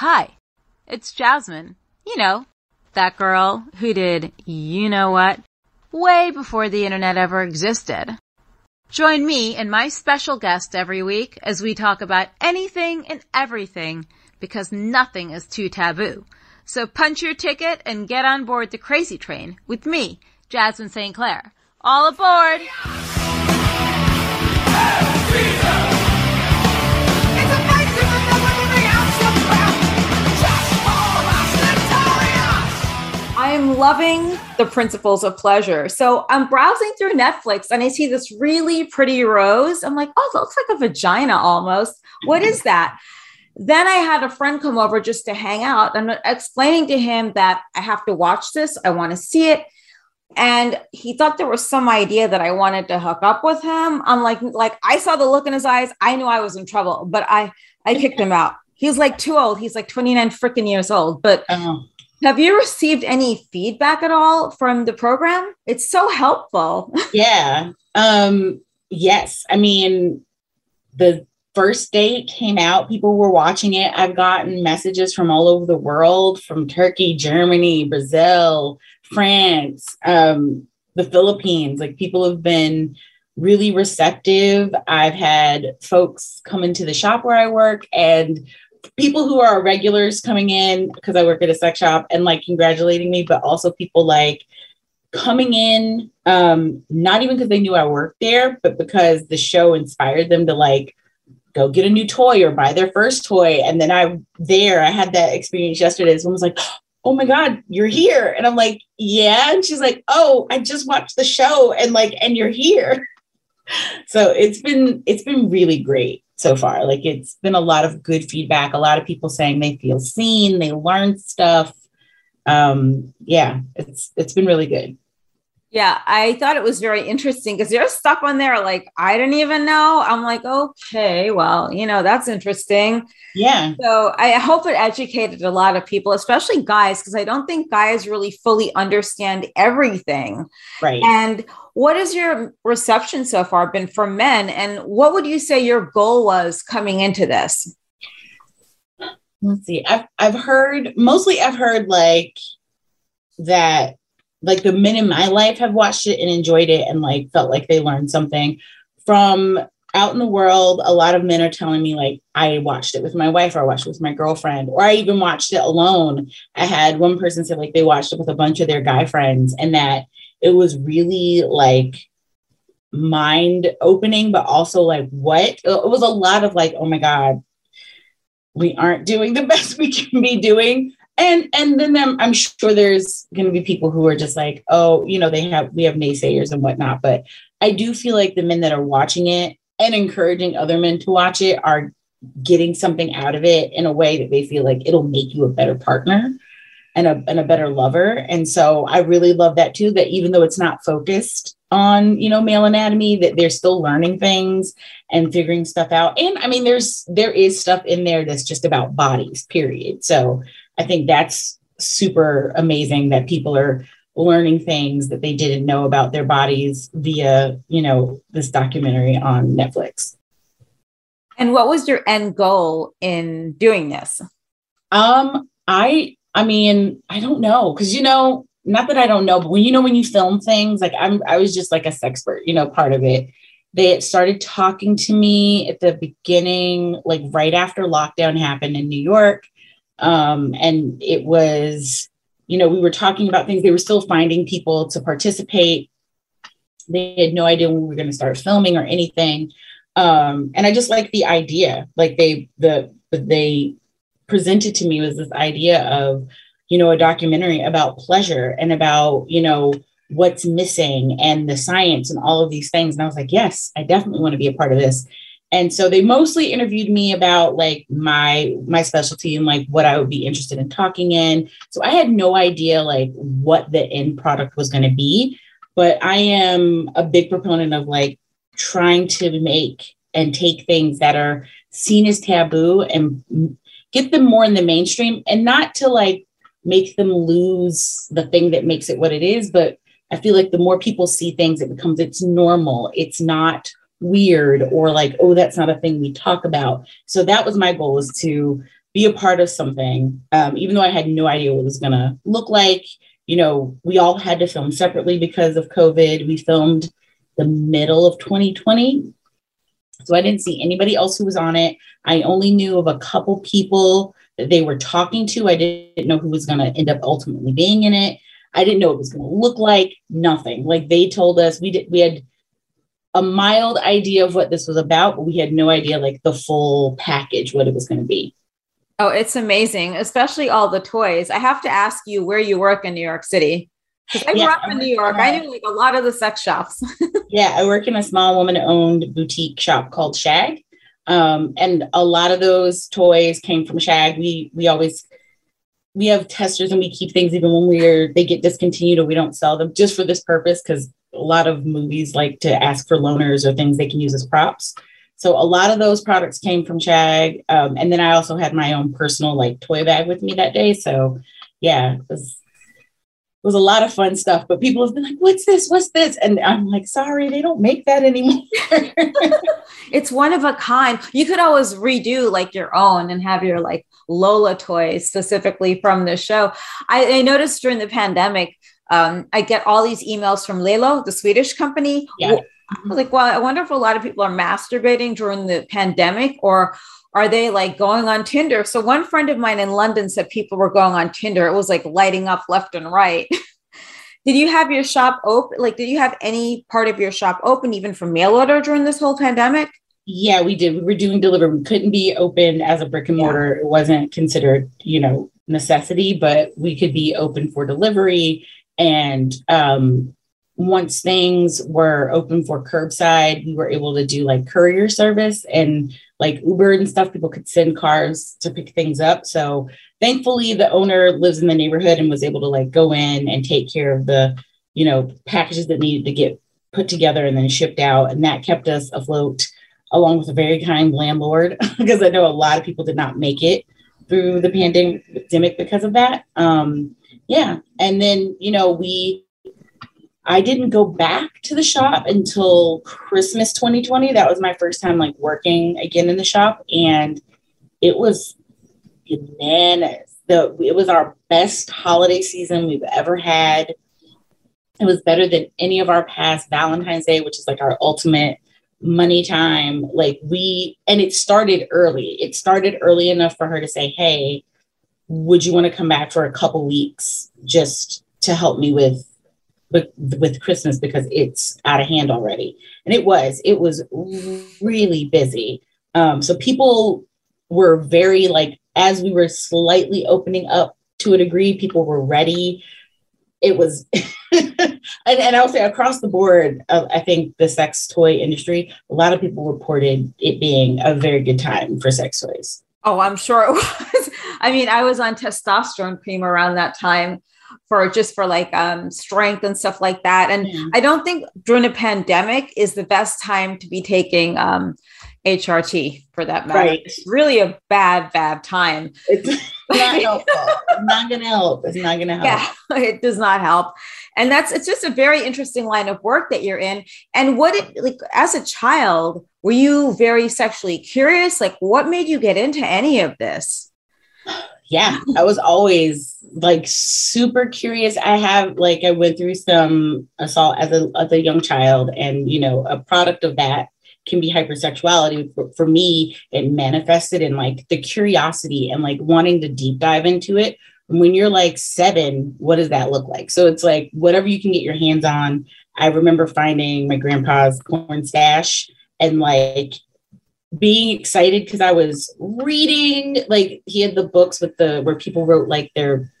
Hi, it's Jasmine. You know, that girl who did you know what way before the internet ever existed. Join me and my special guest every week as we talk about anything and everything because nothing is too taboo. So punch your ticket and get on board the Krazy Train with me, Jasmine St. Clair. All aboard! I am loving the principles of pleasure. So I'm browsing through Netflix and I see this really pretty rose. I'm like, oh, that looks like a vagina almost. What is that? Then I had a friend come over just to hang out and explaining to him that I have to watch this. I want to see it. And he thought there was some idea that I wanted to hook up with him. I'm like, like I saw the look in his eyes. I knew I was in trouble, but I I kicked him out. He's like too old. He's like 29 freaking years old. But oh. Have you received any feedback at all from the program? It's so helpful. yeah. Um, yes. I mean, the first it came out, people were watching it. I've gotten messages from all over the world from Turkey, Germany, Brazil, France, um, the Philippines. Like people have been really receptive. I've had folks come into the shop where I work and people who are regulars coming in because I work at a sex shop and like congratulating me, but also people like coming in, um, not even because they knew I worked there, but because the show inspired them to like go get a new toy or buy their first toy. And then I there, I had that experience yesterday. Someone was like, Oh my God, you're here. And I'm like, Yeah. And she's like, Oh, I just watched the show and like, and you're here. So it's been it's been really great so far. Like it's been a lot of good feedback, a lot of people saying they feel seen, they learn stuff. Um, yeah, it's it's been really good. Yeah, I thought it was very interesting because there's stuff on there like I didn't even know. I'm like, okay, well, you know, that's interesting. Yeah. So I hope it educated a lot of people, especially guys, because I don't think guys really fully understand everything. Right. And what has your reception so far been for men? And what would you say your goal was coming into this? Let's see. I've I've heard mostly I've heard like that like the men in my life have watched it and enjoyed it and like felt like they learned something from out in the world a lot of men are telling me like i watched it with my wife or i watched it with my girlfriend or i even watched it alone i had one person say like they watched it with a bunch of their guy friends and that it was really like mind opening but also like what it was a lot of like oh my god we aren't doing the best we can be doing. And and then I'm, I'm sure there's going to be people who are just like oh you know they have we have naysayers and whatnot but i do feel like the men that are watching it and encouraging other men to watch it are getting something out of it in a way that they feel like it'll make you a better partner and a, and a better lover and so i really love that too that even though it's not focused on you know male anatomy that they're still learning things and figuring stuff out and i mean there's there is stuff in there that's just about bodies period so I think that's super amazing that people are learning things that they didn't know about their bodies via, you know, this documentary on Netflix. And what was your end goal in doing this? Um, I I mean, I don't know cuz you know, not that I don't know, but when you know when you film things, like I'm I was just like a sexpert, you know, part of it. They started talking to me at the beginning, like right after lockdown happened in New York um, and it was, you know, we were talking about things. They were still finding people to participate. They had no idea when we were going to start filming or anything. Um, and I just like the idea. Like they the they presented to me was this idea of, you know, a documentary about pleasure and about, you know, what's missing and the science and all of these things. And I was like, yes, I definitely want to be a part of this and so they mostly interviewed me about like my my specialty and like what i would be interested in talking in so i had no idea like what the end product was going to be but i am a big proponent of like trying to make and take things that are seen as taboo and get them more in the mainstream and not to like make them lose the thing that makes it what it is but i feel like the more people see things it becomes it's normal it's not weird or like oh that's not a thing we talk about so that was my goal is to be a part of something, um, even though I had no idea what it was going to look like. You know, we all had to film separately because of COVID. We filmed the middle of 2020. So I didn't see anybody else who was on it. I only knew of a couple people that they were talking to. I didn't know who was going to end up ultimately being in it. I didn't know what it was going to look like. Nothing. Like they told us we did. We had a mild idea of what this was about, but we had no idea like the full package, what it was going to be. Oh, it's amazing, especially all the toys. I have to ask you where you work in New York City. Because I grew up in New York. I knew like a lot of the sex shops. yeah, I work in a small woman owned boutique shop called Shag. Um, and a lot of those toys came from Shag. We we always we have testers and we keep things even when we're they get discontinued or we don't sell them just for this purpose because a lot of movies like to ask for loaners or things they can use as props. So a lot of those products came from Shag. Um, and then I also had my own personal like toy bag with me that day. So yeah, it was it was a lot of fun stuff. But people have been like, "What's this? What's this?" And I'm like, "Sorry, they don't make that anymore." it's one of a kind. You could always redo like your own and have your like Lola toys specifically from the show. I, I noticed during the pandemic, um, I get all these emails from Lelo, the Swedish company. Yeah. I was like, well, I wonder if a lot of people are masturbating during the pandemic or are they like going on Tinder? So one friend of mine in London said people were going on Tinder. It was like lighting up left and right. did you have your shop open? Like, did you have any part of your shop open even for mail order during this whole pandemic? Yeah, we did. We were doing delivery. We couldn't be open as a brick and mortar. Yeah. It wasn't considered, you know, necessity, but we could be open for delivery. And um, once things were open for curbside, we were able to do like courier service and like Uber and stuff. People could send cars to pick things up. So thankfully, the owner lives in the neighborhood and was able to like go in and take care of the, you know, packages that needed to get put together and then shipped out. And that kept us afloat along with a very kind landlord because I know a lot of people did not make it through the pandemic because of that. Um, yeah. And then, you know, we I didn't go back to the shop until Christmas 2020. That was my first time like working again in the shop, and it was bananas. The it was our best holiday season we've ever had. It was better than any of our past Valentine's Day, which is like our ultimate money time. Like we, and it started early. It started early enough for her to say, "Hey, would you want to come back for a couple weeks just to help me with with, with Christmas because it's out of hand already. And it was, it was really busy. Um, so people were very like, as we were slightly opening up to a degree, people were ready. It was, and, and I would say across the board, uh, I think the sex toy industry, a lot of people reported it being a very good time for sex toys. Oh, I'm sure it was. I mean, I was on testosterone cream around that time for just for like um, strength and stuff like that. And yeah. I don't think during a pandemic is the best time to be taking um, HRT for that matter. Right. It's really a bad, bad time. It's not helpful. it's not going to help. It's not going to help. Yeah, it does not help. And that's, it's just a very interesting line of work that you're in. And what it, like, as a child, were you very sexually curious? Like, what made you get into any of this? Yeah, I was always like super curious. I have like I went through some assault as a as a young child, and you know, a product of that can be hypersexuality. For, for me, it manifested in like the curiosity and like wanting to deep dive into it. When you're like seven, what does that look like? So it's like whatever you can get your hands on. I remember finding my grandpa's corn stash and like being excited because I was reading like he had the books with the where people wrote like their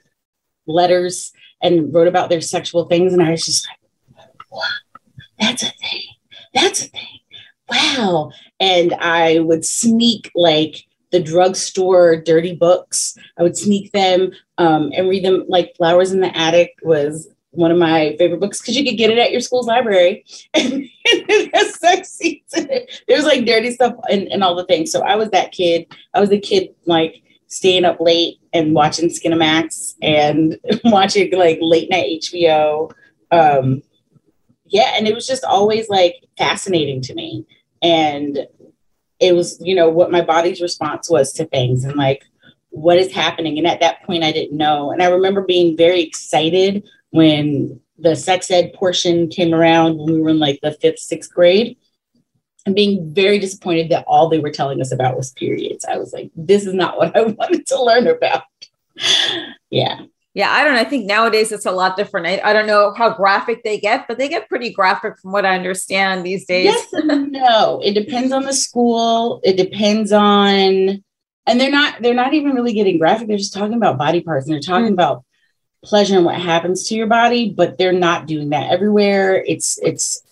letters and wrote about their sexual things and I was just like wow, that's a thing. That's a thing. Wow. And I would sneak like the drugstore dirty books. I would sneak them um, and read them. Like Flowers in the Attic was one of my favorite books because you could get it at your school's library and it has sex scenes in it. There's like dirty stuff and, and all the things. So I was that kid. I was a kid like staying up late and watching Skinamax and watching like late night HBO. Um, yeah, and it was just always like fascinating to me. And it was, you know, what my body's response was to things and like what is happening? And at that point, I didn't know. And I remember being very excited when the sex ed portion came around when we were in like the fifth, sixth grade and being very disappointed that all they were telling us about was periods. I was like, this is not what I wanted to learn about. yeah. Yeah, I don't know. I think nowadays it's a lot different. I, I don't know how graphic they get, but they get pretty graphic from what I understand these days. Yes no. It depends on the school. It depends on and they're not they're not even really getting graphic. They're just talking about body parts and they're talking mm-hmm. about pleasure and what happens to your body, but they're not doing that everywhere. It's it's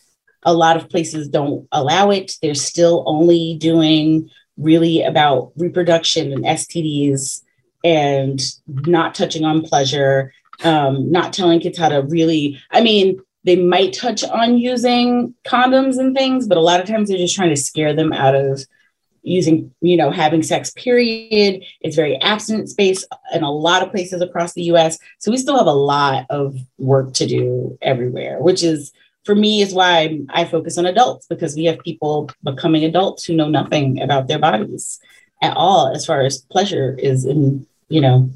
a lot of places don't allow it. They're still only doing really about reproduction and STDs and not touching on pleasure, um, not telling kids how to really, I mean, they might touch on using condoms and things, but a lot of times they're just trying to scare them out of using, you know, having sex, period. It's very abstinent space in a lot of places across the US. So we still have a lot of work to do everywhere, which is for me is why I focus on adults because we have people becoming adults who know nothing about their bodies at all as far as pleasure is in, you know.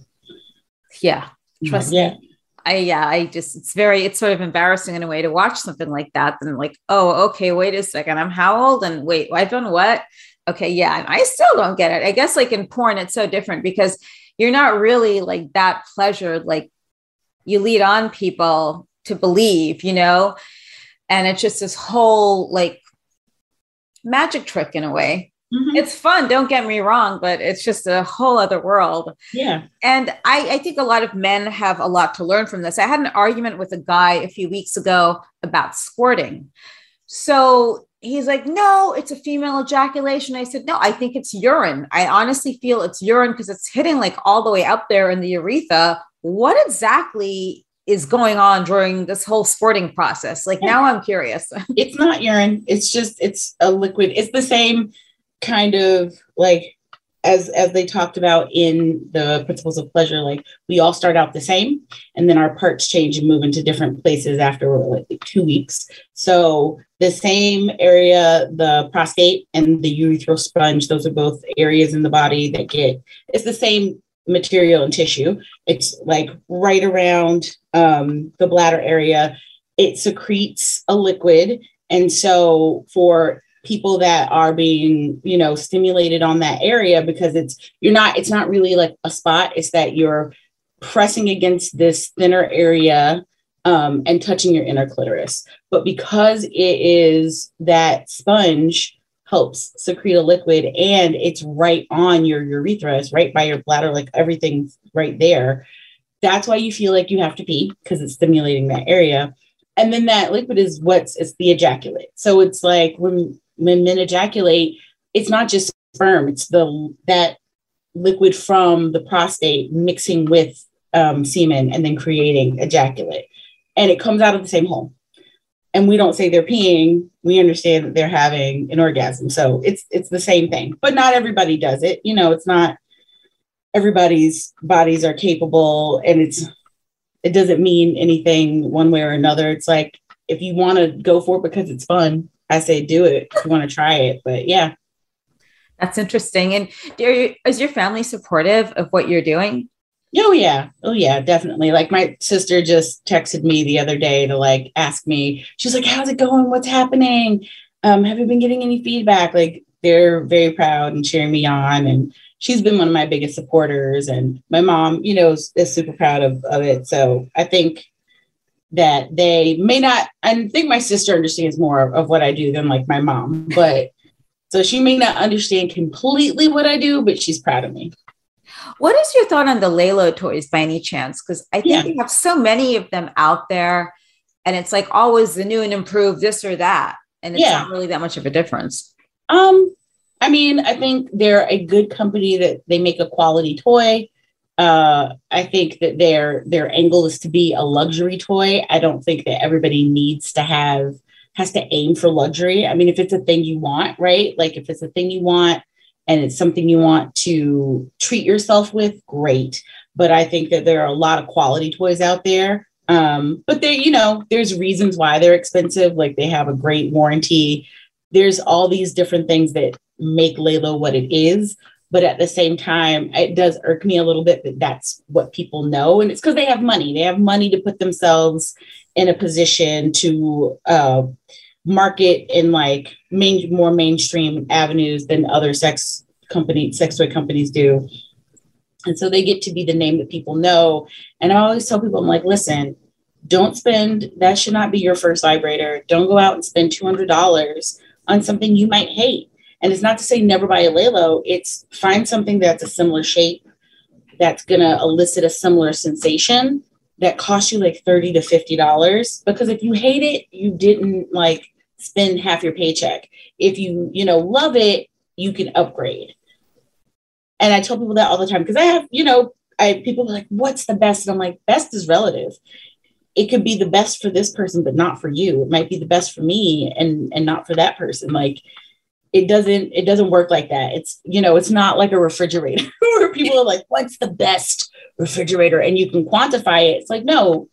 Yeah. Trust yeah. me. I yeah, I just it's very it's sort of embarrassing in a way to watch something like that. And like, oh, okay, wait a second, I'm how old? And wait, I've done what? Okay, yeah, And I still don't get it. I guess like in porn, it's so different because you're not really like that pleasure, like you lead on people to believe, you know, and it's just this whole like magic trick in a way. Mm-hmm. It's fun, don't get me wrong, but it's just a whole other world. Yeah. And I, I think a lot of men have a lot to learn from this. I had an argument with a guy a few weeks ago about squirting. So he's like, no, it's a female ejaculation. I said, no, I think it's urine. I honestly feel it's urine because it's hitting like all the way up there in the urethra. What exactly is going on during this whole squirting process? Like now I'm curious. it's not urine. It's just, it's a liquid. It's the same kind of like as as they talked about in the principles of pleasure like we all start out the same and then our parts change and move into different places after like two weeks. So the same area the prostate and the urethral sponge those are both areas in the body that get it's the same material and tissue. It's like right around um, the bladder area. It secretes a liquid and so for people that are being you know stimulated on that area because it's you're not it's not really like a spot. It's that you're pressing against this thinner area um, and touching your inner clitoris. But because it is that sponge helps secrete a liquid and it's right on your urethra it's right by your bladder like everything's right there that's why you feel like you have to pee because it's stimulating that area. And then that liquid is what's it's the ejaculate. So it's like when when men ejaculate, it's not just sperm; it's the that liquid from the prostate mixing with um, semen and then creating ejaculate, and it comes out of the same hole. And we don't say they're peeing; we understand that they're having an orgasm. So it's it's the same thing, but not everybody does it. You know, it's not everybody's bodies are capable, and it's it doesn't mean anything one way or another. It's like if you want to go for it because it's fun, I say do it if you want to try it. But yeah. That's interesting. And you, is your family supportive of what you're doing? Oh yeah. Oh yeah, definitely. Like my sister just texted me the other day to like ask me, she's like, how's it going? What's happening? Um, have you been getting any feedback? Like they're very proud and cheering me on. And she's been one of my biggest supporters. And my mom, you know, is, is super proud of, of it. So I think that they may not i think my sister understands more of what i do than like my mom but so she may not understand completely what i do but she's proud of me what is your thought on the lelo toys by any chance because i think yeah. you have so many of them out there and it's like always the new and improved this or that and it's yeah. not really that much of a difference um i mean i think they're a good company that they make a quality toy uh, I think that their their angle is to be a luxury toy. I don't think that everybody needs to have has to aim for luxury. I mean, if it's a thing you want, right? Like if it's a thing you want and it's something you want to treat yourself with, great. But I think that there are a lot of quality toys out there. Um, but they, you know, there's reasons why they're expensive. Like they have a great warranty. There's all these different things that make Lelo what it is but at the same time, it does irk me a little bit that that's what people know. And it's because they have money. They have money to put themselves in a position to uh, market in like main, more mainstream avenues than other sex company sex toy companies do. And so they get to be the name that people know. And I always tell people, I'm like, listen, don't spend, that should not be your first vibrator. Don't go out and spend $200 on something you might hate. And it's not to say never buy a Lelo, it's find something that's a similar shape, that's going to elicit a similar sensation that costs you like 30 to $50. Because if you hate it, you didn't like spend half your paycheck. If you, you know, love it, you can upgrade. And I tell people that all the time because I have, you know, I people are like, what's the best? And I'm like, best is relative. It could be the best for this person, but not for you. It might be the best for me and and not for that person. Like it doesn't it doesn't work like that. It's you know, it's not like a refrigerator where people are like, what's the best refrigerator? And you can quantify it. It's like, no,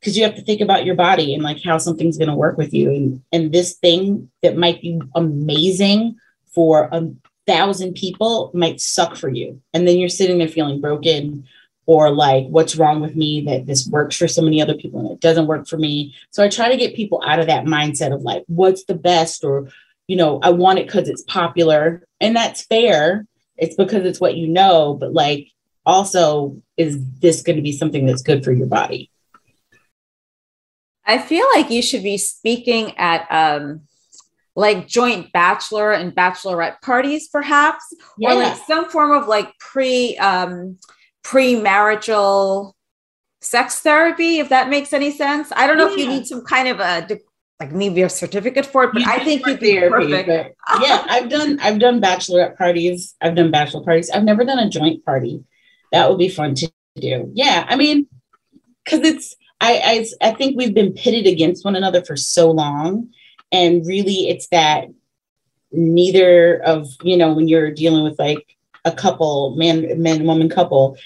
because you have to think about your body and like how something's going to work with you and and this thing that might be amazing for a thousand people might suck for you and then you're sitting there feeling broken or like what's wrong with me that this works for so many other people and it doesn't work for me so i try to get people out of that mindset of like what's the best or you know i want it because it's popular and that's fair it's because it's what you know but like also is this going to be something that's good for your body I feel like you should be speaking at um, like joint bachelor and bachelorette parties, perhaps, yeah. or like some form of like pre um, pre-marital sex therapy, if that makes any sense. I don't know yeah. if you need some kind of a like maybe a certificate for it, but you I think you'd be perfect. yeah, I've done I've done bachelorette parties, I've done bachelor parties. I've never done a joint party. That would be fun to do. Yeah, I mean, because it's I, I I think we've been pitted against one another for so long, and really, it's that neither of you know when you're dealing with like a couple, man, man, woman couple,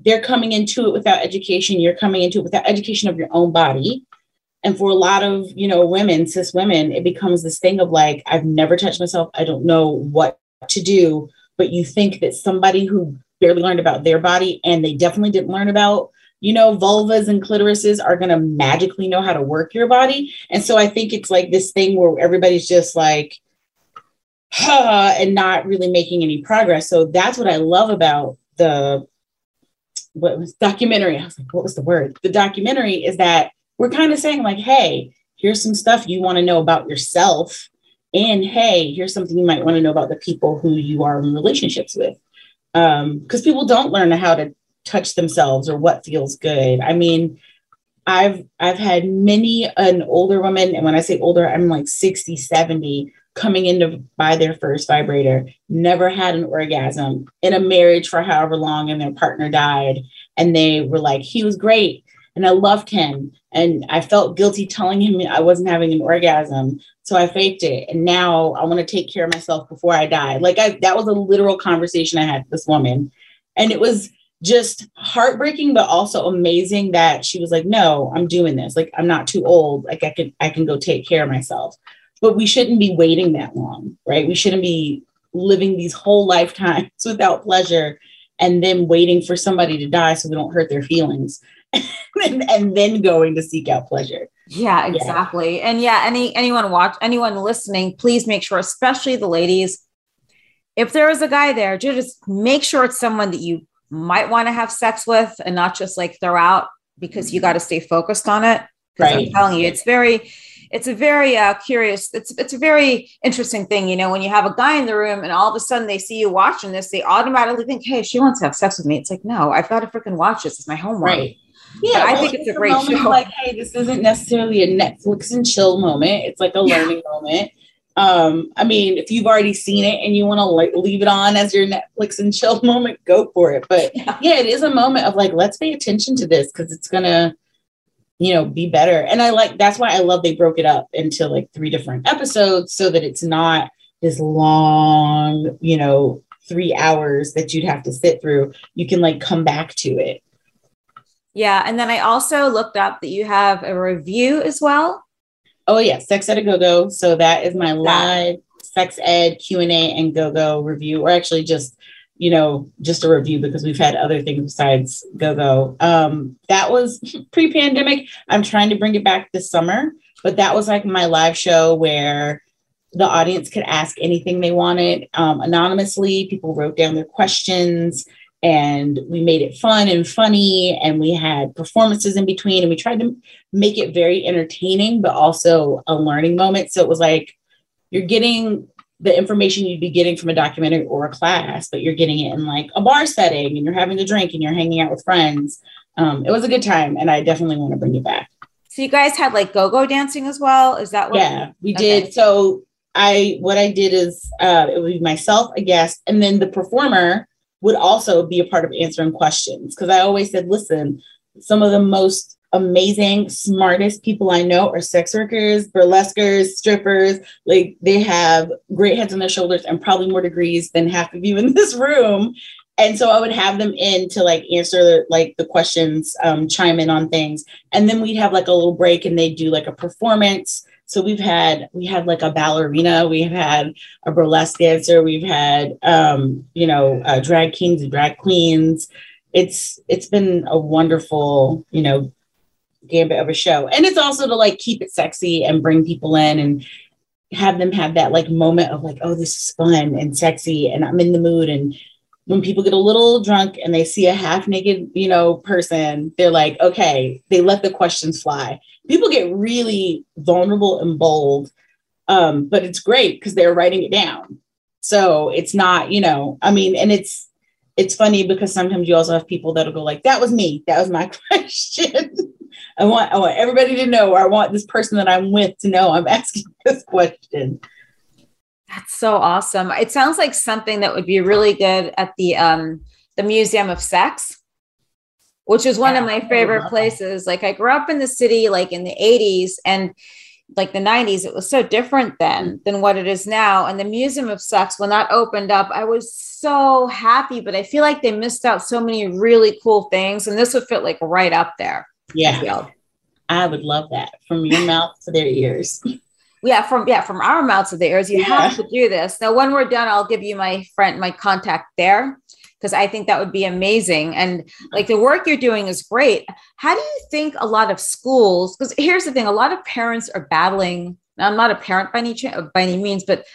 they're coming into it without education. You're coming into it without education of your own body. And for a lot of, you know, women, cis women, it becomes this thing of like, I've never touched myself. I don't know what to do. But you think that somebody who barely learned about their body and they definitely didn't learn about you know, vulvas and clitorises are going to magically know how to work your body. And so I think it's like this thing where everybody's just like, huh, and not really making any progress. So that's what I love about the what was documentary. I was like, what was the word? The documentary is that we're kind of saying, like, hey, here's some stuff you want to know about yourself. And hey, here's something you might want to know about the people who you are in relationships with. Um, because people don't learn how to touch themselves or what feels good. I mean, I've I've had many an older woman, and when I say older, I'm like 60, 70, coming in to buy their first vibrator, never had an orgasm in a marriage for however long, and their partner died. And they were like, he was great. And I loved him. And I felt guilty telling him I wasn't having an orgasm. So I faked it. And now I want to take care of myself before I die. Like I that was a literal conversation I had with this woman. And it was just heartbreaking but also amazing that she was like no i'm doing this like i'm not too old like i can i can go take care of myself but we shouldn't be waiting that long right we shouldn't be living these whole lifetimes without pleasure and then waiting for somebody to die so we don't hurt their feelings and, and, then going to seek out pleasure yeah exactly yeah. and yeah any anyone watch anyone listening please make sure especially the ladies if there is a guy there just make sure it's someone that you might want to have sex with and not just like throw out because you got to stay focused on it. Because right. I'm telling you, it's very, it's a very uh, curious, it's it's a very interesting thing, you know, when you have a guy in the room and all of a sudden they see you watching this, they automatically think, hey, she wants to have sex with me. It's like, no, I've got to freaking watch this. It's my homework. Right. Yeah, I think it's, it's a great show. Like, hey, this isn't necessarily a Netflix and chill moment. It's like a learning moment. Um, I mean, if you've already seen it and you want to like leave it on as your Netflix and chill moment, go for it. But yeah, yeah it is a moment of like, let's pay attention to this because it's gonna, you know, be better. And I like that's why I love they broke it up into like three different episodes so that it's not this long, you know, three hours that you'd have to sit through. You can like come back to it. Yeah. And then I also looked up that you have a revue as well. Oh yeah, Sex Ed a Go Go. So that is my live sex ed Q and Go Go revue, or actually just you know, just a revue because we've had other things besides Go Go. Um, that was pre pandemic. I'm trying to bring it back this summer, but that was like my live show where the audience could ask anything they wanted um, anonymously. People wrote down their questions and we made it fun and funny and we had performances in between and we tried to make it very entertaining but also a learning moment. So it was like you're getting the information you'd be getting from a documentary or a class but you're getting it in like a bar setting and you're having a drink and you're hanging out with friends. Um, it was a good time and i definitely want to bring it back. So you guys had like go-go dancing as well? Is that what yeah we okay. did. So i what i did is uh, it would be myself a guest and then the performer would also be a part of answering questions. Because I always said, listen, some of the most amazing, smartest people I know are sex workers, burlesquers, strippers. Like they have great heads on their shoulders and probably more degrees than half of you in this room. And so I would have them in to like answer like the questions, um, chime in on things. And then we'd have like a little break and they'd do like a performance so we've had we had like a ballerina, we've had a burlesque dancer, we've had um, you know uh, drag kings and drag queens. It's it's been a wonderful you know gambit of a show, and it's also to like keep it sexy and bring people in and have them have that like moment of like oh this is fun and sexy and I'm in the mood. And when people get a little drunk and they see a half naked, you know, person, they're like, okay, they let the questions fly people get really vulnerable and bold um, but it's great because they're writing it down. So it's not you know i mean and it's it's funny because sometimes you also have people that'll go like that was me. That was my question. I want i want everybody to know or i want this person that i'm with to know i'm asking this question. That's so awesome. It sounds like something that would be really good at the um the museum of sex which is one yeah, of my favorite places. Like I grew up in the city, like in the 80s and like the 90s, it was so different then mm. than what it is now. And the Museum of Sex, when that opened up, I was so happy, but I feel like they missed out so many really cool things. And this would fit like right up there. Yeah. I, I would love that from your mouth to their ears. Yeah, from yeah, from our mouths to their ears. You yeah. have to do this. Now, when we're done, I'll give you my friend, my contact there because I think that would be amazing. And like the work you're doing is great. How do you think a lot of schools, because here's the thing, a lot of parents are battling. I'm not a parent by any by any means, but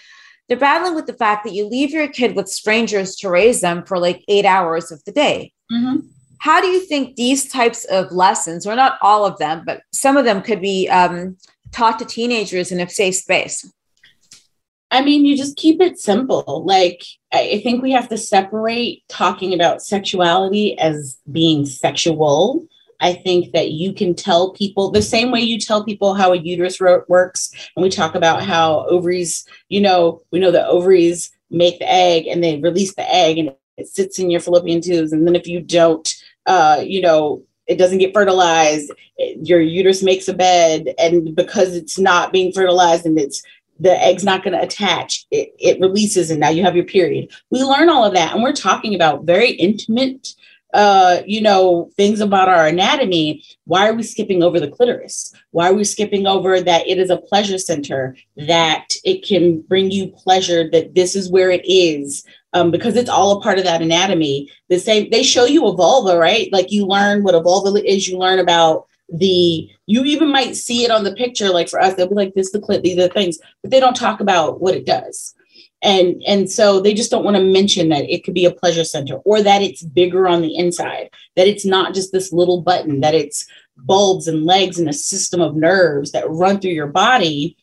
they're battling with the fact that you leave your kid with strangers to raise them for like eight hours of the day. Mm-hmm. How do you think these types of lessons, or not all of them, but some of them could be um, taught to teenagers in a safe space? I mean, you just keep it simple. Like, I think we have to separate talking about sexuality as being sexual. I think that you can tell people the same way you tell people how a uterus ro- works. And we talk about how ovaries, you know, we know the ovaries make the egg and they release the egg and it sits in your fallopian tubes. And then if you don't, uh, you know, it doesn't get fertilized, your uterus makes a bed. And because it's not being fertilized and it's the egg's not going to attach it, it releases and now you have your period we learn all of that and we're talking about very intimate uh, you know, things about our anatomy, why are we skipping over the clitoris? Why are we skipping over that it is a pleasure center, that it can bring you pleasure, that this is where it is, um, because it's all a part of that anatomy. The same, they show you a vulva, right? Like you learn what a vulva is, you learn about the you even might see it on the picture like for us they'll be like this is the clip these are the things but they don't talk about what it does. And and so they just don't want to mention that it could be a pleasure center or that it's bigger on the inside that it's not just this little button that it's bulbs and legs and a system of nerves that run through your body.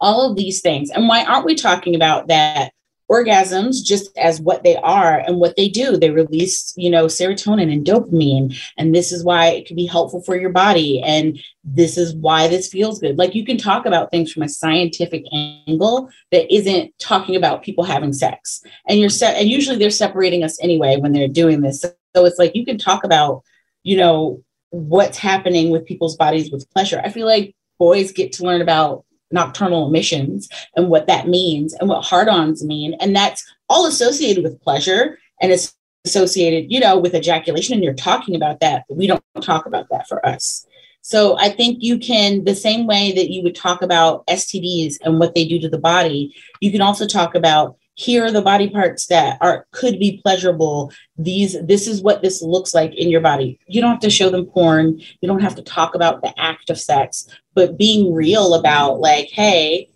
All of these things. And why aren't we talking about that orgasms just as what they are and what they do. They release you know serotonin and dopamine and this is why it can be helpful for your body and this is why this feels good. Like you can talk about things from a scientific angle that isn't talking about people having sex and you're set and usually they're separating us anyway when they're doing this. So it's like you can talk about you know what's happening with people's bodies with pleasure. I feel like boys get to learn about nocturnal emissions and what that means and what hard-ons mean. And that's all associated with pleasure and it's associated you know with ejaculation. And you're talking about that but we don't talk about that for us. So i think you can the same way that you would talk about stds and what they do to the body you can also talk about here are the body parts that are could be pleasurable. These this is what this looks like in your body. You don't have to show them porn. You don't have to talk about the act of sex but being real about like hey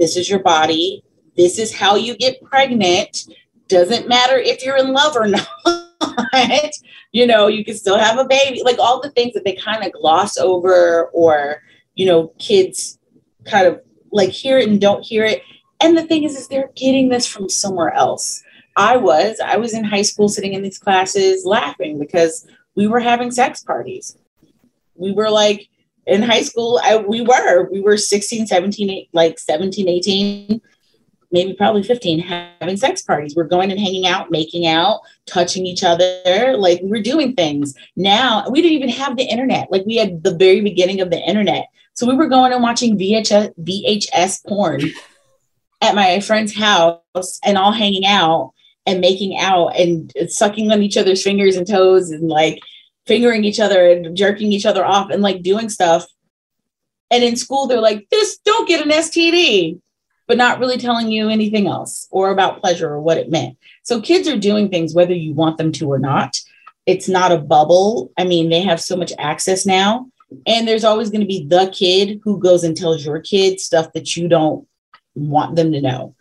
this is your body. This is how you get pregnant. Doesn't matter if you're in love or not. You know you can still have a baby. Like all the things that they kind of gloss over or you know kids kind of like hear it and don't hear it. And the thing is, is they're getting this from somewhere else. I was, I was in high school sitting in these classes laughing because we were having sex parties. We were like in high school, I, we were, we were 16, 17, like 17, 18, maybe probably 15 having sex parties. We're going and hanging out, making out, touching each other. Like we're doing things. Now we didn't even have the internet. Like we had the very beginning of the internet. So we were going and watching VHS, VHS porn at my friend's house and all hanging out and making out and sucking on each other's fingers and toes and like fingering each other and jerking each other off and like doing stuff. And in school, they're like, this don't get an STD, but not really telling you anything else or about pleasure or what it meant. So kids are doing things whether you want them to or not. It's not a bubble. I mean, they have so much access now. And there's always going to be the kid who goes and tells your kid stuff that you don't want them to know.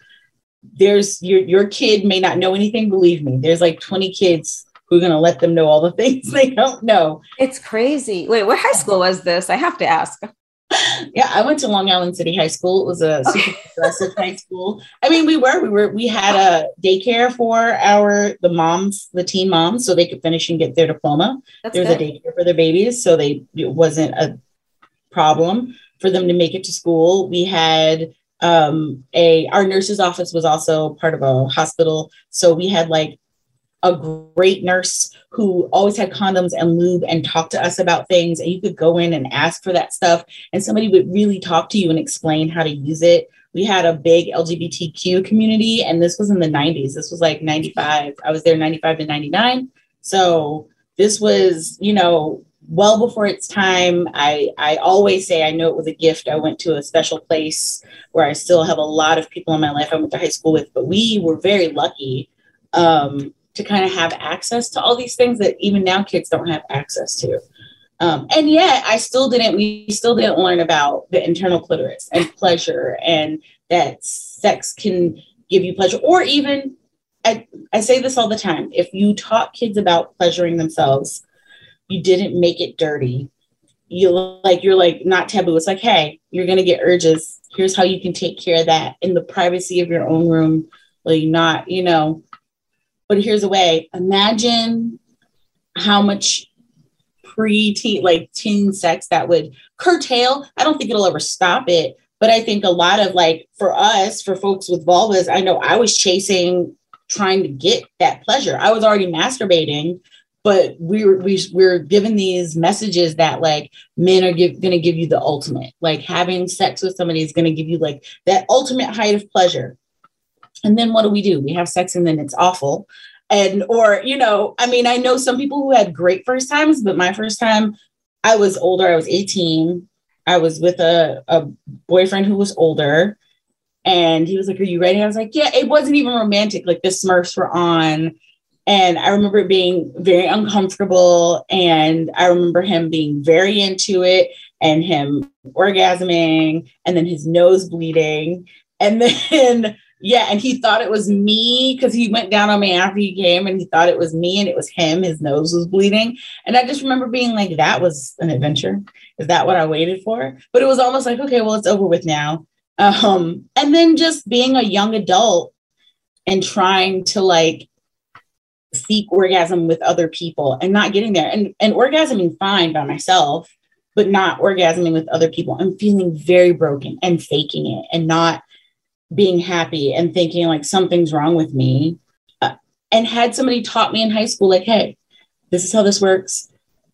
There's your your kid may not know anything, believe me. There's like 20 kids who are going to let them know all the things they don't know. It's crazy. Wait, what high school was this? I have to ask. Yeah, I went to Long Island City High School. It was a okay. super progressive high school. I mean, we were, we were, we had a daycare for our the moms, the teen moms, so they could finish and get their diploma. That's there was good. a daycare for their babies, so they it wasn't a problem for them to make it to school. We had um, a our nurse's office was also part of a hospital, so we had like a great nurse who always had condoms and lube and talked to us about things and you could go in and ask for that stuff and somebody would really talk to you and explain how to use it we had a big lgbtq community and this was in the 90s this was like 95 i was there 95 to 99 so this was you know well before its time. I, I always say I know it was a gift. I went to a special place where I still have a lot of people in my life I went to high school with, but we were very lucky um, to kind of have access to all these things that even now kids don't have access to. Um, and yet I still didn't, we still didn't learn about the internal clitoris and pleasure and that sex can give you pleasure or even I, I say this all the time. If you taught kids about pleasuring themselves, you didn't make it dirty you like you're like not taboo it's like hey you're gonna get urges here's how you can take care of that in the privacy of your own room like not you know but here's a way. Imagine how much pre-teen like teen sex that would curtail. I don't think it'll ever stop it but i think a lot of like for us for folks with vulvas i know i was chasing trying to get that pleasure. I was already masturbating but we're we, we're given these messages that like men are going to give you the ultimate. Like having sex with somebody is to give you like that ultimate height of pleasure and then what do we do? We have sex and then it's awful. And or you know i mean i know some people who had great first times but my first time i was older. I was 18 i was with a, a boyfriend who was older. And he was like are you ready? I was like yeah. It wasn't even romantic. Like the smurfs were on. And I remember being very uncomfortable. And I remember him being very into it and him orgasming and then his nose bleeding. And then, yeah, and he thought it was me because he went down on me after he came and he thought it was me and it was him. His nose was bleeding. And I just remember being like, that was an adventure. Is that what I waited for? But it was almost like, okay, well, it's over with now. Um, and then just being a young adult and trying to like seek orgasm with other people and not getting there and, and orgasming fine by myself but not orgasming with other people i'm feeling very broken and faking it and not being happy and thinking like something's wrong with me. Uh, and had somebody taught me in high school like hey this is how this works.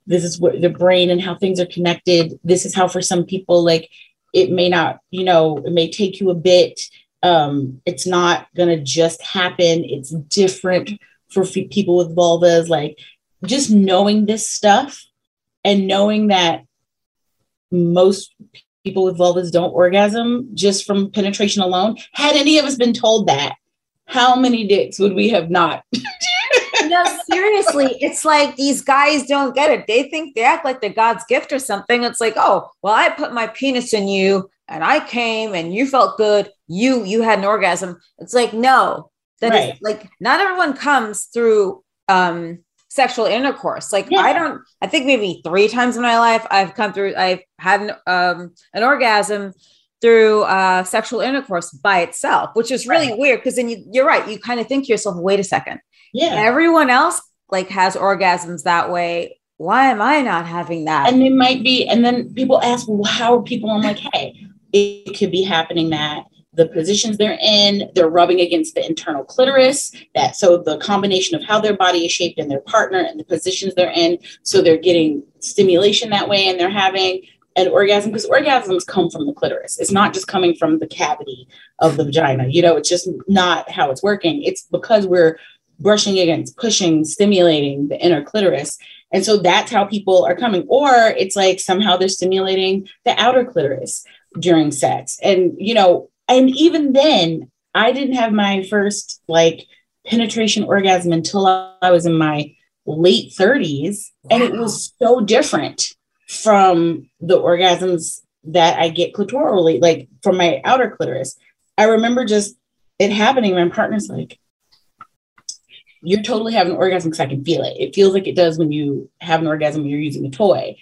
This is what the brain and how things are connected. This is how for some people like it may not you know it may take you a bit. Um it's not gonna just happen. It's different for f- people with vulvas, like just knowing this stuff and knowing that most people with vulvas don't orgasm just from penetration alone. Had any of us been told that, how many dicks would we have not? no, seriously, it's like these guys don't get it. They think they act like they're God's gift or something. It's like, oh, well, I put my penis in you and I came and you felt good. You you had an orgasm. It's like, no, that right. is, like not everyone comes through um sexual intercourse. Like yeah. I don't, I think maybe three times in my life I've come through, I've had an, um, an orgasm through uh, sexual intercourse by itself, which is really right. weird because then you, you're right. You kind of think to yourself, wait a second. Yeah. Everyone else like has orgasms that way. Why am I not having that? And it might be, and then people ask, well, how are people? I'm like, hey, it could be happening that the positions they're in, they're rubbing against the internal clitoris. That so the combination of how their body is shaped and their partner and the positions they're in, so they're getting stimulation that way and they're having an orgasm because orgasms come from the clitoris. It's not just coming from the cavity of the vagina. You know, it's just not how it's working. It's because we're brushing against, pushing, stimulating the inner clitoris. And so that's how people are coming. Or it's like somehow they're stimulating the outer clitoris during sex. And, you know, and even then, I didn't have my first like penetration orgasm until I was in my late 30s. Wow. And it was so different from the orgasms that I get clitorally, like from my outer clitoris. I remember just it happening. My partner's like, You're totally having an orgasm because I can feel it. It feels like it does when you have an orgasm when you're using a toy.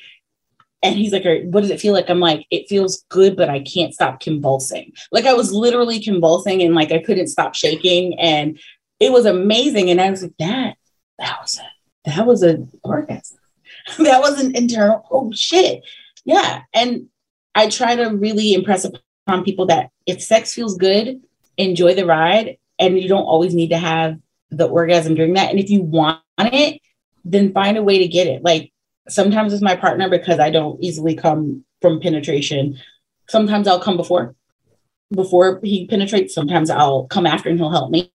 And he's like, What does it feel like? I'm like, It feels good, but I can't stop convulsing. Like I was literally convulsing and like I couldn't stop shaking. And it was amazing. And I was like, That, that was a, that was an orgasm. that was an internal, oh shit. Yeah. And I try to really impress upon people that if sex feels good, enjoy the ride. And you don't always need to have the orgasm during that. And if you want it, then find a way to get it. Like sometimes it's my partner because I don't easily come from penetration. Sometimes I'll come before before he penetrates. Sometimes I'll come after and he'll help me.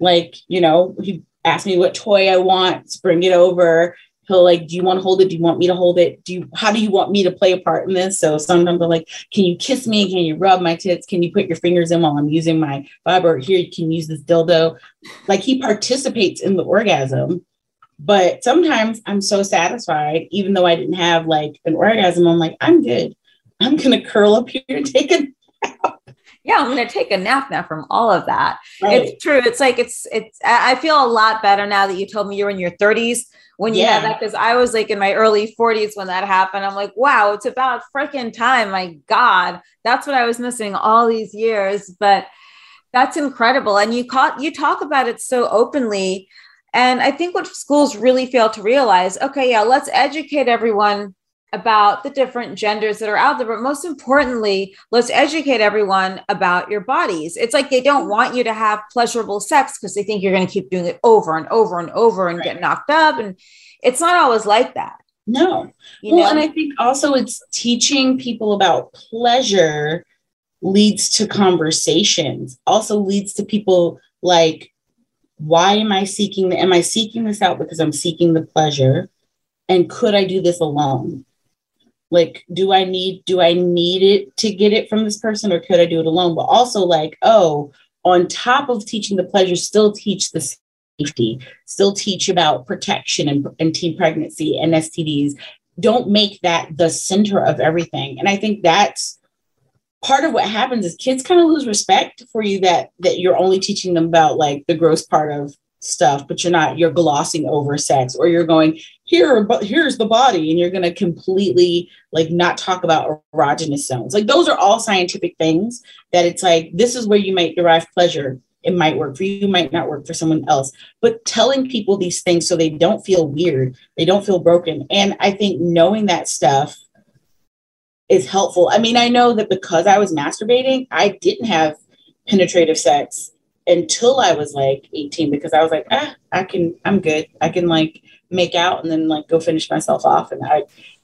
Like, you know, he asks me what toy I want, bring it over. He'll like, do you want to hold it? Do you want me to hold it? Do you how do you want me to play a part in this? So sometimes I'm like, can you kiss me? Can you rub my tits? Can you put your fingers in while I'm using my vibrator? Here, you can use this dildo. Like he participates in the orgasm but sometimes I'm so satisfied, even though I didn't have like an orgasm. I'm like, I'm good. I'm gonna curl up here and take a nap. Yeah, I'm gonna take a nap now from all of that. Right. It's true. It's like it's it's. I feel a lot better now that you told me you're in your 30s when you yeah. had that because I was like in my early 40s when that happened. I'm like, wow, it's about freaking time. My God, that's what I was missing all these years. But that's incredible. And you caught you talk about it so openly and I think what schools really fail to realize okay, yeah, let's educate everyone about the different genders that are out there. But most importantly, let's educate everyone about your bodies. It's like they don't want you to have pleasurable sex because they think you're going to keep doing it over and over and over and right. get knocked up. And it's not always like that. No. You well, know? and I think also it's teaching people about pleasure leads to conversations, also leads to people like why am I seeking the, am I seeking this out because I'm seeking the pleasure? And could I do this alone? Like, do I need, do I need it to get it from this person or could I do it alone? But also like, oh, on top of teaching the pleasure, still teach the safety, still teach about protection and, and teen pregnancy and STDs. Don't make that the center of everything. And I think that's part of what happens is kids kind of lose respect for you that that you're only teaching them about like the gross part of stuff but you're not you're glossing over sex or you're going here but here's the body and you're going to completely like not talk about erogenous zones. Like those are all scientific things that it's like this is where you might derive pleasure. It might work for you might not work for someone else. But telling people these things so they don't feel weird they don't feel broken and i think knowing that stuff is helpful. I mean, I know that because I was masturbating, I didn't have penetrative sex until I was like 18 because I was like, ah, I can, I'm good. I can like make out and then like go finish myself off. And I,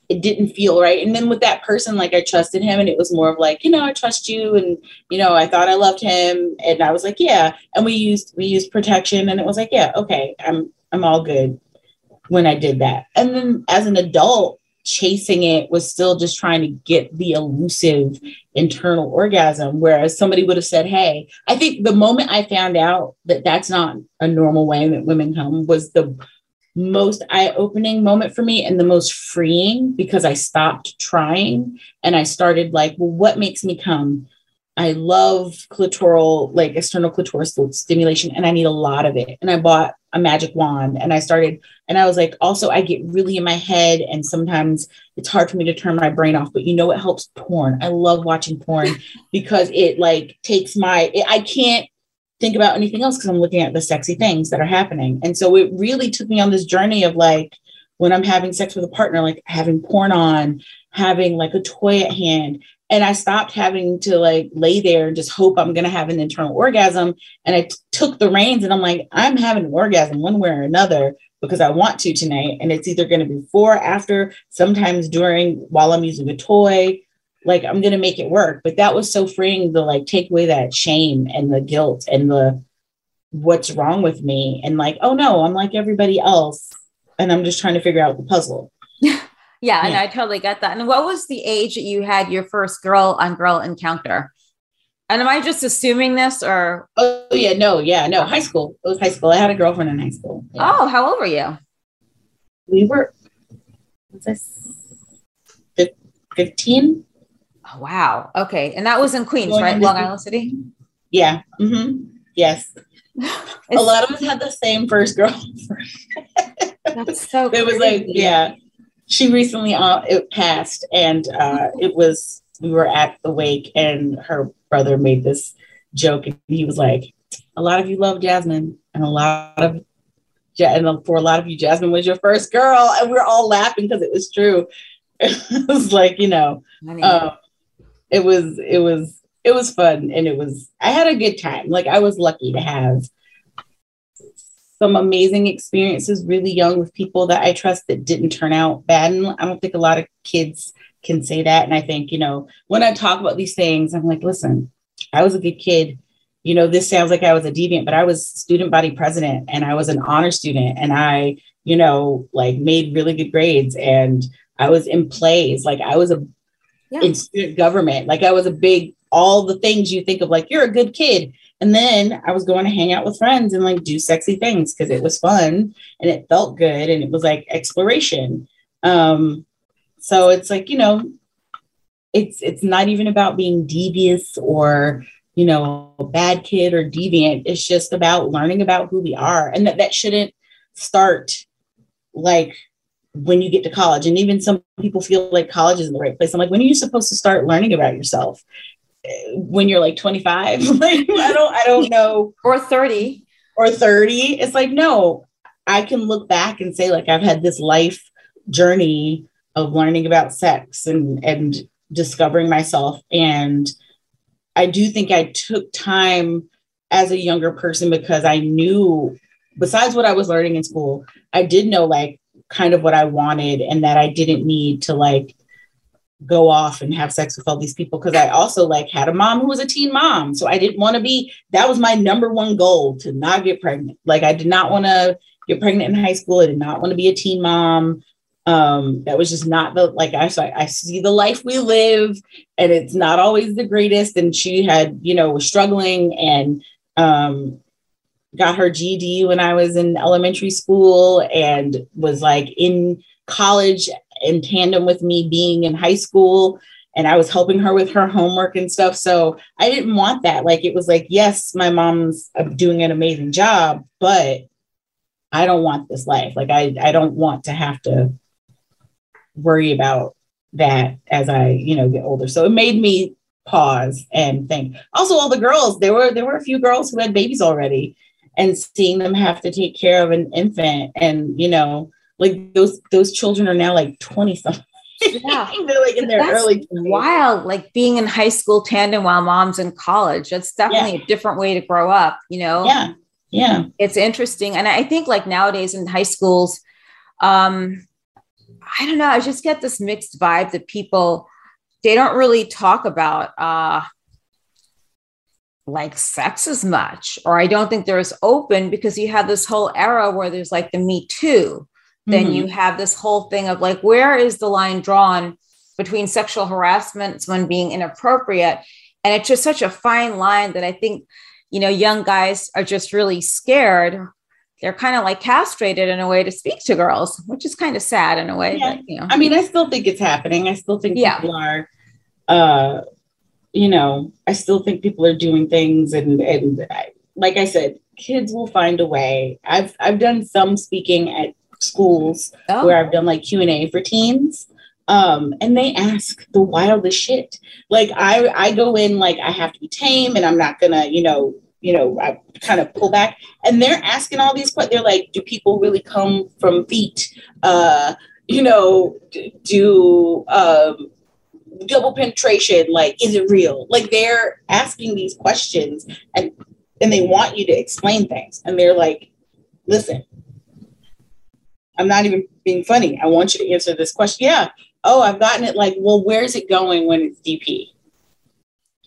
it didn't feel right. And then with that person, like I trusted him and it was more of like, you know, I trust you. And, you know, I thought I loved him. And I was like, yeah. And we used, we used protection and it was like, yeah, okay, I'm, I'm all good when I did that. And then as an adult, chasing it was still just trying to get the elusive internal orgasm. Whereas somebody would have said hey i think the moment i found out that that's not a normal way that women come was the most eye-opening moment for me and the most freeing because i stopped trying and i started like well what makes me come i love clitoral like external clitoral stimulation and i need a lot of it. And i bought a magic wand and I started and I was like also I get really in my head and sometimes it's hard for me to turn my brain off but you know what helps? Porn. I love watching porn because it like takes my it, I can't think about anything else because I'm looking at the sexy things that are happening. And so it really took me on this journey of like when I'm having sex with a partner like having porn on having like a toy at hand and I stopped having to like lay there and just hope I'm going to have an internal orgasm. And I t- took the reins and I'm like, I'm having an orgasm one way or another because I want to tonight. And it's either going to be before, after, sometimes during, while I'm using a toy. Like I'm going to make it work. But that was so freeing to like take away that shame and the guilt and the what's wrong with me. And like, oh no, I'm like everybody else. And I'm just trying to figure out the puzzle. Yeah, and I totally get that. And what was the age that you had your first girl on girl encounter? And am I just assuming this or? Oh, yeah, no, yeah, no, high school. It was high school. I had a girlfriend in high school. Yeah. Oh, how old were you? We were, was this 15? Oh, wow. Okay. And that was in Queens, Going right? Long Island City? Yeah. Mm-hmm. Yes. a lot of us had the same first girlfriend. That's so It was like, yeah she recently uh, it passed, and uh, it was we were at the wake, and her brother made this joke, and he was like, "A lot of you love Jasmine, and a lot of." And for a lot of you, Jasmine was your first girl, and we are all laughing because it was true. It was like you know, um, it was it was it was fun, and it was I had a good time. Like I was lucky to have some amazing experiences really young with people that I trust that didn't turn out bad. And I don't think a lot of kids can say that. And I think, you know, when I talk about these things, I'm like, listen, I was a good kid. You know, this sounds like I was a deviant, but I was student body president and I was an honor student and I, you know, like made really good grades and I was in plays. Like I was a yeah. in student government. Like I was a big all the things you think of like you're a good kid and then I was going to hang out with friends and like do sexy things because it was fun and it felt good and it was like exploration. Um, so it's like, you know, it's it's not even about being devious or you know bad kid or deviant. It's just about learning about who we are. And that that shouldn't start like when you get to college. And even some people feel like college is in the right place. I'm like when are you supposed to start learning about yourself when you're like 25 like i don't i don't know. Or 30 or 30 it's like no i can look back and say like i've had this life journey of learning about sex and and discovering myself. And i do think i took time as a younger person because i knew besides what i was learning in school i did know like kind of what i wanted and that i didn't need to like go off and have sex with all these people because I also like had a mom who was a teen mom. So I didn't want to be that was my number one goal to not get pregnant. Like I did not want to get pregnant in high school. I did not want to be a teen mom. Um, that was just not the like I so I see the life we live and it's not always the greatest. And she had, you know, was struggling and um got her GED when I was in elementary school and was like in college in tandem with me being in high school and I was helping her with her homework and stuff. So I didn't want that. Like it was like, yes, my mom's uh, doing an amazing job, but I don't want this life. Like I, I don't want to have to worry about that as I, you know, get older. So it made me pause and think. Also, all the girls, there were there were a few girls who had babies already, and seeing them have to take care of an infant and you know like those those children are now like 20 something yeah. They're like in their that's early 20s. wild like being in high school tandem while mom's in college. That's definitely yeah. a different way to grow up you know? Yeah. Yeah. It's interesting. And i think like nowadays in high schools um i don't know i just get this mixed vibe that people they don't really talk about uh like sex as much or i don't think they're as open because you have this whole era where there's like the me too then mm-hmm. you have this whole thing of like, where is the line drawn between sexual harassment, someone being inappropriate? And it's just such a fine line that I think, you know, young guys are just really scared. They're kind of like castrated in a way to speak to girls, which is kind of sad in a way. Yeah. But, you know. I mean, I still think it's happening. I still think yeah. people are, uh, you know, I still think people are doing things, and and I, like I said, kids will find a way. I've I've done some speaking at schools oh. where I've done like Q and A for teens, um, and they ask the wildest shit. Like I I go in like I have to be tame, and I'm not gonna you know you know I kind of pull back, and they're asking all these questions. They're like, do people really come from feet? Uh, you know, do um, double penetration like is it real like they're asking these questions and and they want you to explain things and they're like listen i'm not even being funny. I want you to answer this question. Yeah. Oh i've gotten it like well where's it going when it's dp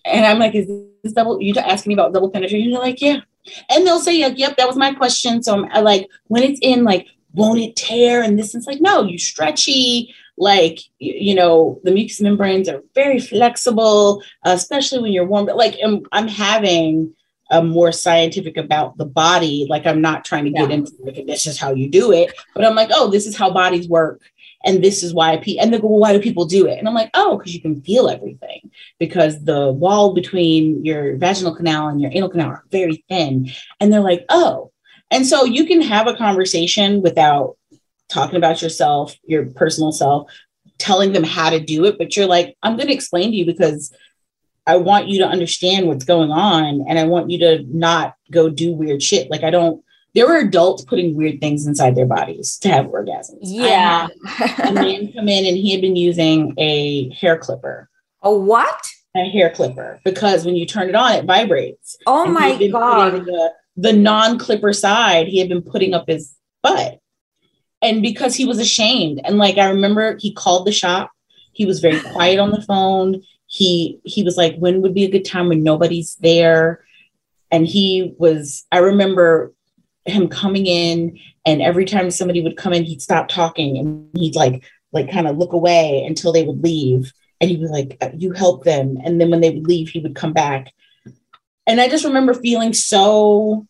and i'm like is this double you asking me about double penetration? You're like yeah. And they'll say like yep that was my question. So i'm like when it's in like won't it tear and this is like no you stretchy like you know the mucous membranes are very flexible especially when you're warm. But like I'm, I'm, having a more scientific about the body. Like i'm not trying to get yeah. into like this is how you do it but i'm like oh this is how bodies work and this is why people and they go well, why do people do it? And i'm like oh because you can feel everything because the wall between your vaginal canal and your anal canal are very thin and they're like oh. And so you can have a conversation without talking about yourself, your personal self, telling them how to do it, but you're like, I'm going to explain to you because I want you to understand what's going on and I want you to not go do weird shit. Like, I don't, there were adults putting weird things inside their bodies to have orgasms. Yeah. a man come in and he had been using a hair clipper. A what? A hair clipper because when you turn it on, it vibrates. Oh and my God. The, the non clipper side, he had been putting up his butt and because he was ashamed and like i remember he called the shop he was very quiet on the phone he he was like when would be a good time when nobody's there? And he was i remember him coming in and every time somebody would come in he'd stop talking and he'd like like kind of look away until they would leave. And he was like uh, you help them. And then when they would leave he would come back. And i just remember feeling so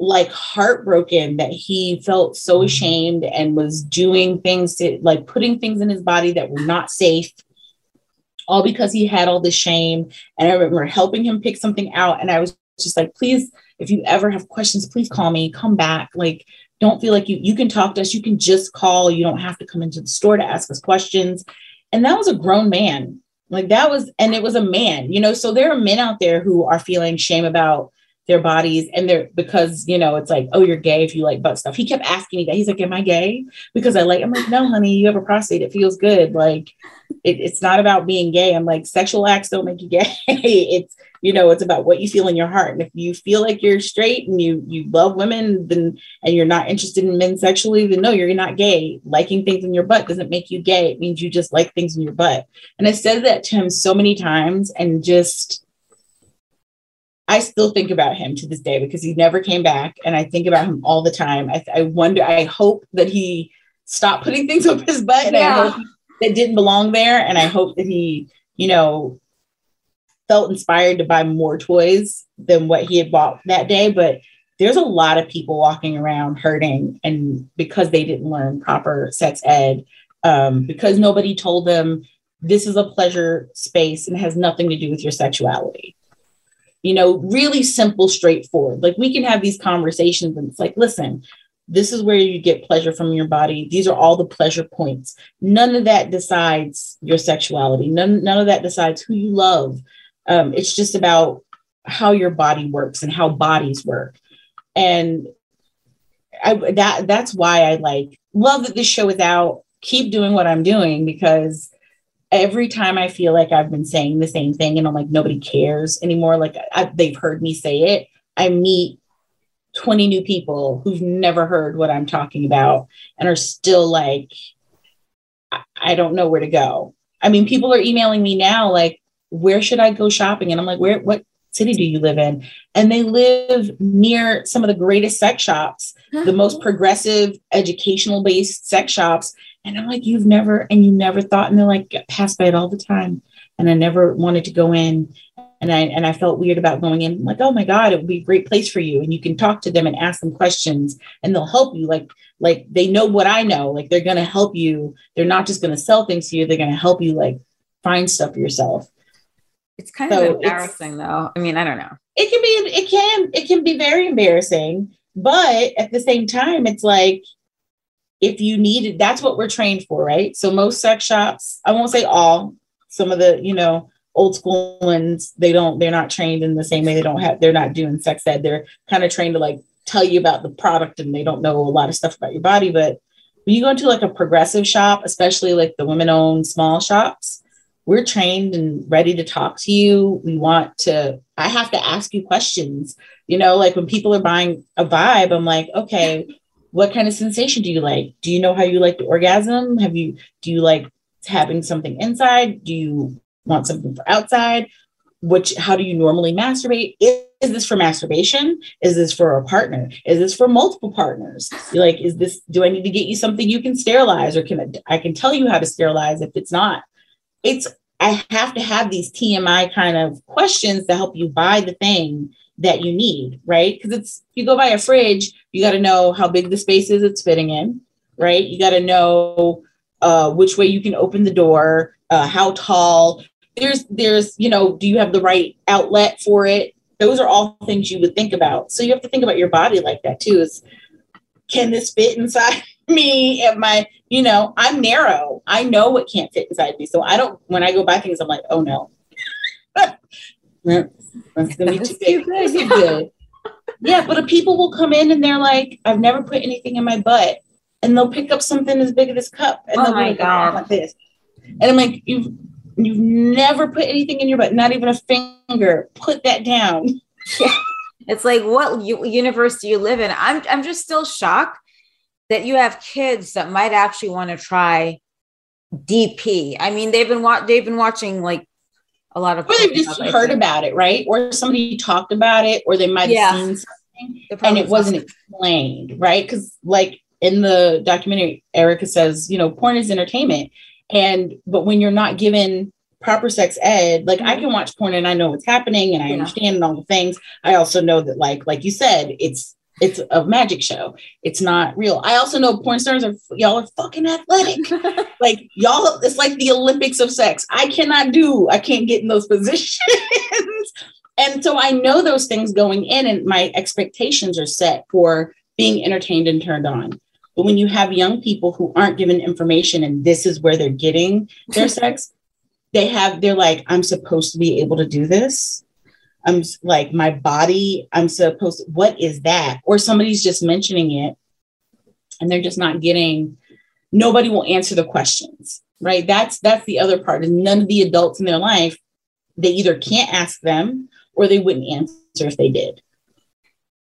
like heartbroken that he felt so ashamed and was doing things to like putting things in his body that were not safe all because he had all this shame. And i remember helping him pick something out. And i was just like please if you ever have questions please call me. Come back. Like don't feel like you you can talk to us. You can just call. You don't have to come into the store to ask us questions. And that was a grown man. Like that was and it was a man you know? So there are men out there who are feeling shame about their bodies and they're because you know it's like oh you're gay if you like butt stuff. He kept asking me that. He's like am i gay? Because i like i'm like no honey you have a prostate. It feels good. Like it, it's not about being gay. I'm like sexual acts don't make you gay. It's you know it's about what you feel in your heart. And if you feel like you're straight and you you love women then and you're not interested in men sexually then no you're not gay. Liking things in your butt doesn't make you gay. It means you just like things in your butt. And i said that to him so many times and just I still think about him to this day because he never came back. And I think about him all the time. I, I wonder, I hope that he stopped putting things up his butt and yeah. That didn't belong there. And I hope that he, you know, felt inspired to buy more toys than what he had bought that day. But there's a lot of people walking around hurting and because they didn't learn proper sex ed, um, because nobody told them this is a pleasure space and has nothing to do with your sexuality you know, really simple, straightforward. Like we can have these conversations and it's like, listen, this is where you get pleasure from your body. These are all the pleasure points. None of that decides your sexuality. None, none of that decides who you love. Um, it's just about how your body works and how bodies work. And I, that that's why I like love that this show is out. Keep doing what I'm doing because every time I feel like I've been saying the same thing and I'm like, nobody cares anymore, like I, they've heard me say it, I meet 20 new people who've never heard what I'm talking about and are still like, I, I don't know where to go. I mean, people are emailing me now, like, where should I go shopping? And I'm like, where, what city do you live in? And they live near some of the greatest sex shops, the most progressive, educational based sex shops. And I'm like, you've never, and you never thought, and they're like, pass by it all the time. And I never wanted to go in. And I and I felt weird about going in. I'm like, oh my God, it would be a great place for you. And you can talk to them and ask them questions and they'll help you. Like, like they know what I know. Like they're gonna help you. They're not just gonna sell things to you, they're gonna help you like find stuff yourself. It's kind so of embarrassing though. I mean, I don't know. It can be it can it can be very embarrassing, but at the same time, it's like if you need it, that's what we're trained for, right? So most sex shops, I won't say all, some of the, you know, old school ones, they don't, they're not trained in the same way. They don't have, they're not doing sex ed. They're kind of trained to like tell you about the product and they don't know a lot of stuff about your body. But when you go into like a progressive shop, especially like the women owned small shops, we're trained and ready to talk to you. We want to, I have to ask you questions. You know, like when people are buying a vibe, I'm like, okay, what kind of sensation do you like? Do you know how you like the orgasm? Have you, do you like having something inside? Do you want something for outside? Which, how do you normally masturbate? Is, is this for masturbation? Is this for a partner? Is this for multiple partners? You're like, is this, do I need to get you something you can sterilize or can I, I can tell you how to sterilize if it's not? it's I have to have these TMI kind of questions to help you buy the thing that you need, right? Because it's you go buy a fridge, you got to know how big the space is it's fitting in, right? You got to know uh, which way you can open the door, uh, how tall. There's there's you know, do you have the right outlet for it? Those are all things you would think about. So you have to think about your body like that too. Is can this fit inside me and my you know, I'm narrow. I know what can't fit inside me. So I don't, when I go buy things, I'm like, oh no. That's gonna be too big. Too yeah, but people will come in and they're like, I've never put anything in my butt. And they'll pick up something as big as this cup and oh they'll my go God. like this. And I'm like, you've you've never put anything in your butt, not even a finger. Put that down. It's like, what u- universe do you live in? I'm, I'm just still shocked that you have kids that might actually want to try DP. I mean, they've been wa- they've been watching like a lot of or they've just heard about it, right? Or somebody talked about it, or they might have Yeah. seen something and it wasn't explained, right? Because like in the documentary, Erica says, you know, porn is entertainment. And but when you're not given proper sex ed, like I mm-hmm. can watch porn and I know what's happening and I Yeah. understand and all the things. I also know that, like, like you said, it's it's a magic show. It's not real. I also know porn stars are y'all are fucking athletic. like y'all, it's like the Olympics of sex. I cannot do, I can't get in those positions. and so I know those things going in, and my expectations are set for being entertained and turned on. But when you have young people who aren't given information and this is where they're getting their sex, they have, they're like, I'm supposed to be able to do this. I'm like, my body, I'm supposed to, what is that? Or somebody's just mentioning it and they're just not getting, nobody will answer the questions, right? That's, that's the other part is none of the adults in their life, they either can't ask them or they wouldn't answer if they did.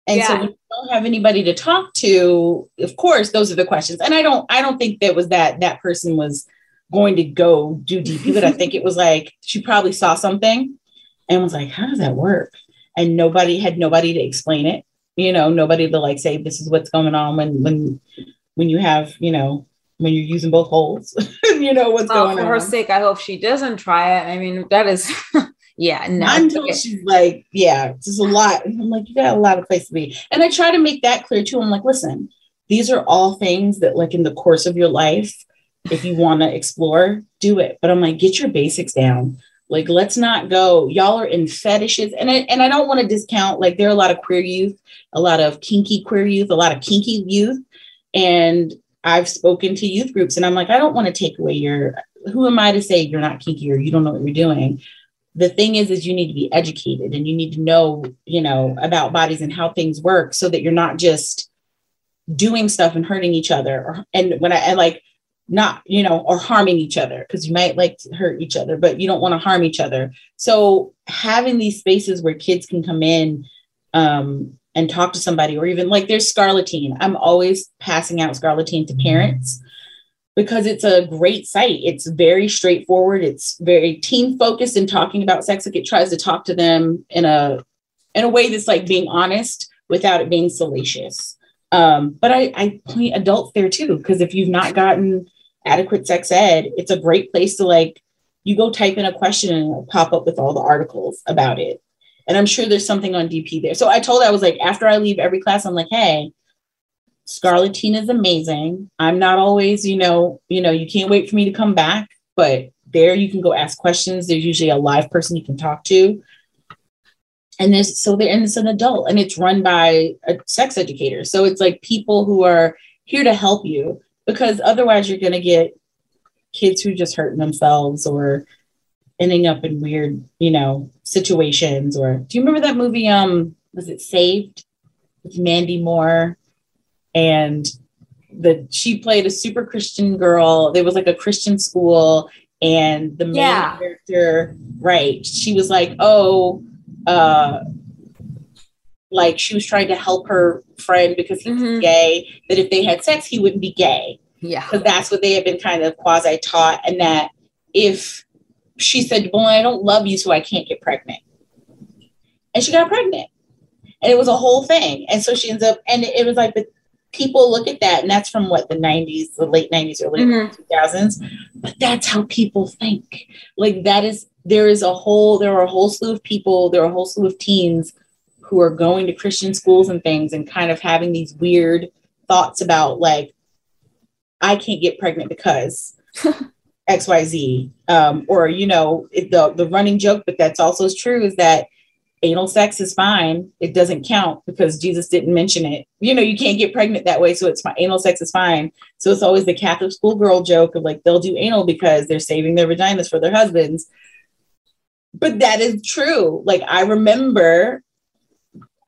And so Yeah. when you don't have anybody to talk to, of course, those are the questions. And I don't, I don't think that was that that person was going to go do DP, but I think it was like she probably saw something and was like, how does that work? And nobody had nobody to explain it, you know, nobody to like say this is what's going on when when when you have, you know, when you're using both holes, you know what's Oh, going for on. For her sake, I hope she doesn't try it. I mean, that is, yeah, no. until she's like, yeah, it's just a lot. And I'm like, you got a lot of place to be. And I try to make that clear too. I'm like, listen, these are all things that, like, in the course of your life, if you want to explore, do it. But I'm like, get your basics down. Like, let's not go. Y'all are in fetishes, and I, and I don't want to discount. Like, there are a lot of queer youth, a lot of kinky queer youth, a lot of kinky youth, and I've spoken to youth groups, and I'm like, I don't want to take away your. Who am I to say you're not kinky or you don't know what you're doing? the thing is is you need to be educated and you need to know you know about bodies and how things work so that you're not just doing stuff and hurting each other and when i and like not you know or harming each other because you might like to hurt each other but you don't want to harm each other so having these spaces where kids can come in um and talk to somebody or even like there's Scarleteen i'm always passing out Scarleteen to parents because it's a great site. It's very straightforward. It's very teen focused in talking about sex. Like it tries to talk to them in a in a way that's like being honest without it being salacious. Um, but I, I point adults there too, because if you've not gotten adequate sex ed, it's a great place to like you go type in a question and it'll pop up with all the articles about it. And I'm sure there's something on DP there. So I told I was like, after I leave every class, I'm like, hey, Scarleteen is amazing. I'm not always, you know, you know, you can't wait for me to come back, but there you can go ask questions. There's usually a live person you can talk to. And this, so there, and it's an adult and it's run by a sex educator. So it's like people who are here to help you because otherwise you're going to get kids who just hurting themselves or ending up in weird, you know, situations. Or do you remember that movie? Um, was it Saved with Mandy Moore? And the she played a super Christian girl. There was like a Christian school, and the main yeah. character, right? She was like, oh, uh, like she was trying to help her friend because he mm-hmm. gay. That if they had sex, he wouldn't be gay. Yeah, because that's what they had been kind of quasi taught, and that if she said, "Well, I don't love you, so I can't get pregnant," and she got pregnant, and it was a whole thing. And so she ends up, and it was like the people look at that, and that's from what the '90s, the late '90s, early mm-hmm. 2000s. But that's how people think. Like that is there is a whole there are a whole slew of people, there are a whole slew of teens who are going to Christian schools and things, and kind of having these weird thoughts about like, I can't get pregnant because. XYZ. Um, or, you know, it, the, the running joke, but that's also true, is that anal sex is fine. It doesn't count because Jesus didn't mention it. You know, you can't get pregnant that way. So it's fine. Anal sex is fine. So it's always the Catholic schoolgirl joke of like, they'll do anal because they're saving their vaginas for their husbands. But that is true. Like, I remember,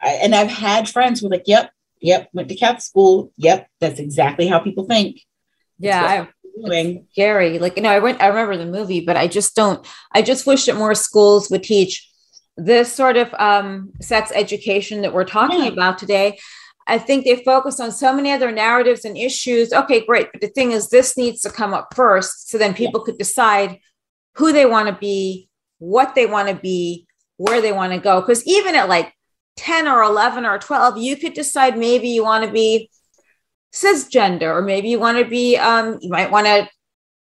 I, and I've had friends who are like, yep, yep, went to Catholic school. Yep, that's exactly how people think. Yeah, doing. scary. Like, you know, I went, I remember the movie, but I just don't, I just wish that more schools would teach this sort of um, sex education that we're talking yeah. about today. I think they focus on so many other narratives and issues. Okay, great. But the thing is, this needs to come up first. So then people yeah. could decide who they want to be, what they want to be, where they want to go. Because even at like 10 or 11 or 12, you could decide maybe you want to be cisgender, or maybe you want to be, um, you might want to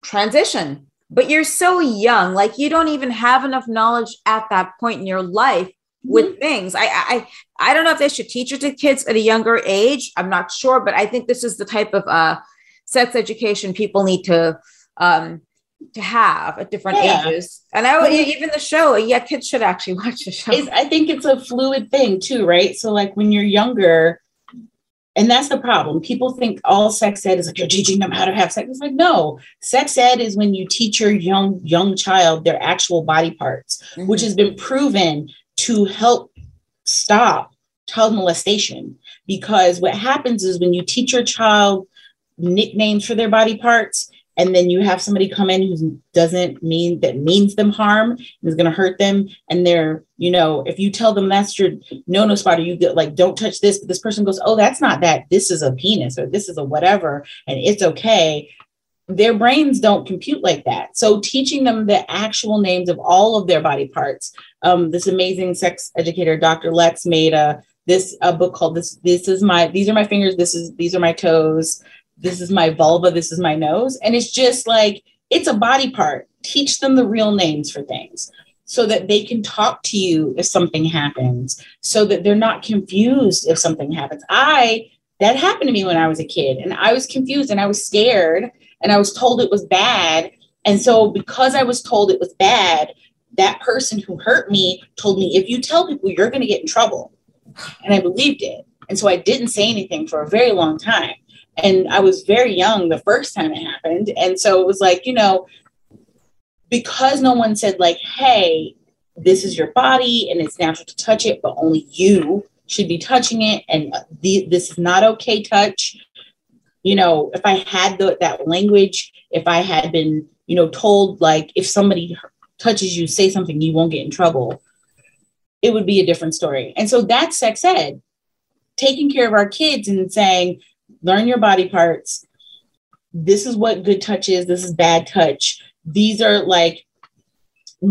transition, but you're so young, like you don't even have enough knowledge at that point in your life with mm-hmm. things. I, I, I don't know if they should teach it to kids at a younger age. I'm not sure, but I think this is the type of uh, sex education people need to um, to have at different yeah. ages. And I would even the show, yeah, kids should actually watch the show. It's, I think it's a fluid thing too, right? So like when you're younger, and that's the problem. People think all sex ed is like you're teaching them how to have sex. It's like, no, sex ed is when you teach your young, young child their actual body parts, mm-hmm. which has been proven to help stop child molestation. Because what happens is when you teach your child nicknames for their body parts, and then you have somebody come in who doesn't mean that means them harm and is going to hurt them. And they're you know if you tell them that's your no no spot or you get like don't touch this but this person goes oh that's not that. This is a penis or this is a whatever and it's okay. Their brains don't compute like that. So teaching them the actual names of all of their body parts um, this amazing sex educator dr Lexx made a this a book called this this is my these are my fingers this is these are my toes this is my vulva, this is my nose. And it's just like, it's a body part. Teach them the real names for things so that they can talk to you if something happens, so that they're not confused if something happens. I, that happened to me when I was a kid, and I was confused and I was scared and I was told it was bad. And so, because I was told it was bad, that person who hurt me told me, if you tell people, you're going to get in trouble. And I believed it. And so I didn't say anything for a very long time and I was very young the first time it happened. And so it was like, you know, because no one said, like, hey, this is your body and it's natural to touch it, but only you should be touching it. And the, this is not okay touch. You know, if I had the, that language, if I had been, you know, told, like, if somebody touches you, say something, you won't get in trouble, it would be a different story. And so that's sex ed, taking care of our kids and saying, learn your body parts. this is what good touch is, this is bad touch. These are like,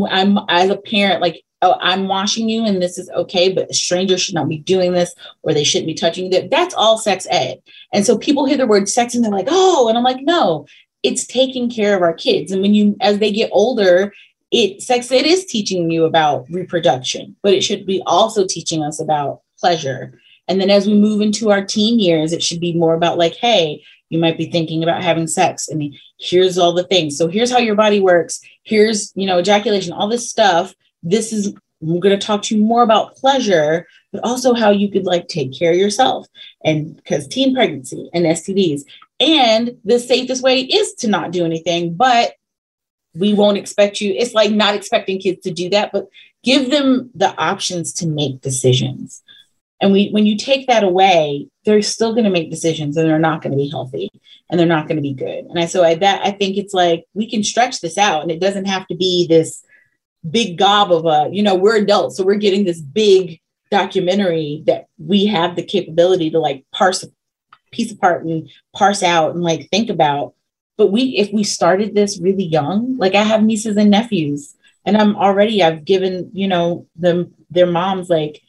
I'm as a parent, like, oh, I'm washing you and this is okay, but a stranger should not be doing this or they shouldn't be touching you. That's all sex ed. And so people hear the word sex and they're like, oh, and I'm like, no, it's taking care of our kids. And when you, as they get older, it sex ed is teaching you about reproduction, but it should be also teaching us about pleasure. And then as we move into our teen years, it should be more about like, hey, you might be thinking about having sex. I mean, here's all the things. So here's how your body works. Here's, you know, ejaculation, all this stuff. This is, I'm going to talk to you more about pleasure, but also how you could like take care of yourself. And because teen pregnancy and STDs. And the safest way is to not do anything, but we won't expect you. It's like not expecting kids to do that, but give them the options to make decisions. And we, when you take that away, they're still going to make decisions and they're not going to be healthy and they're not going to be good. And I, so I, that, I think it's like, we can stretch this out and it doesn't have to be this big gob of a, you know, we're adults. So we're getting this big documentary that we have the capability to like parse piece apart and parse out and like think about. But we, if we started this really young, like I have nieces and nephews and I'm already, I've given, you know, them, their moms like,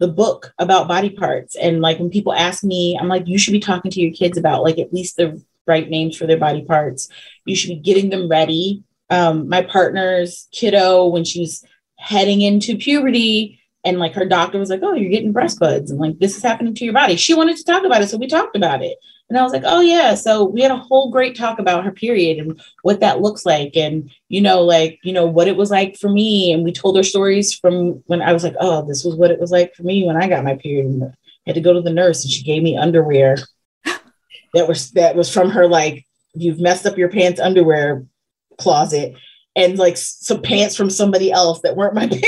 the book about body parts. And like when people ask me, I'm like, you should be talking to your kids about like at least the right names for their body parts. You should be getting them ready. Um, my partner's kiddo, when she was heading into puberty, and like her doctor was like, Oh, you're getting breast buds, and like this is happening to your body. She wanted to talk about it. So we talked about it. And I was like, oh, yeah. So we had a whole great talk about her period and what that looks like. And, you know, like, you know, what it was like for me. And we told her stories from when I was like, oh, this was what it was like for me when I got my period. And I had to go to the nurse and she gave me underwear that was that was from her like you've messed up your pants underwear closet and like some pants from somebody else that weren't my pants.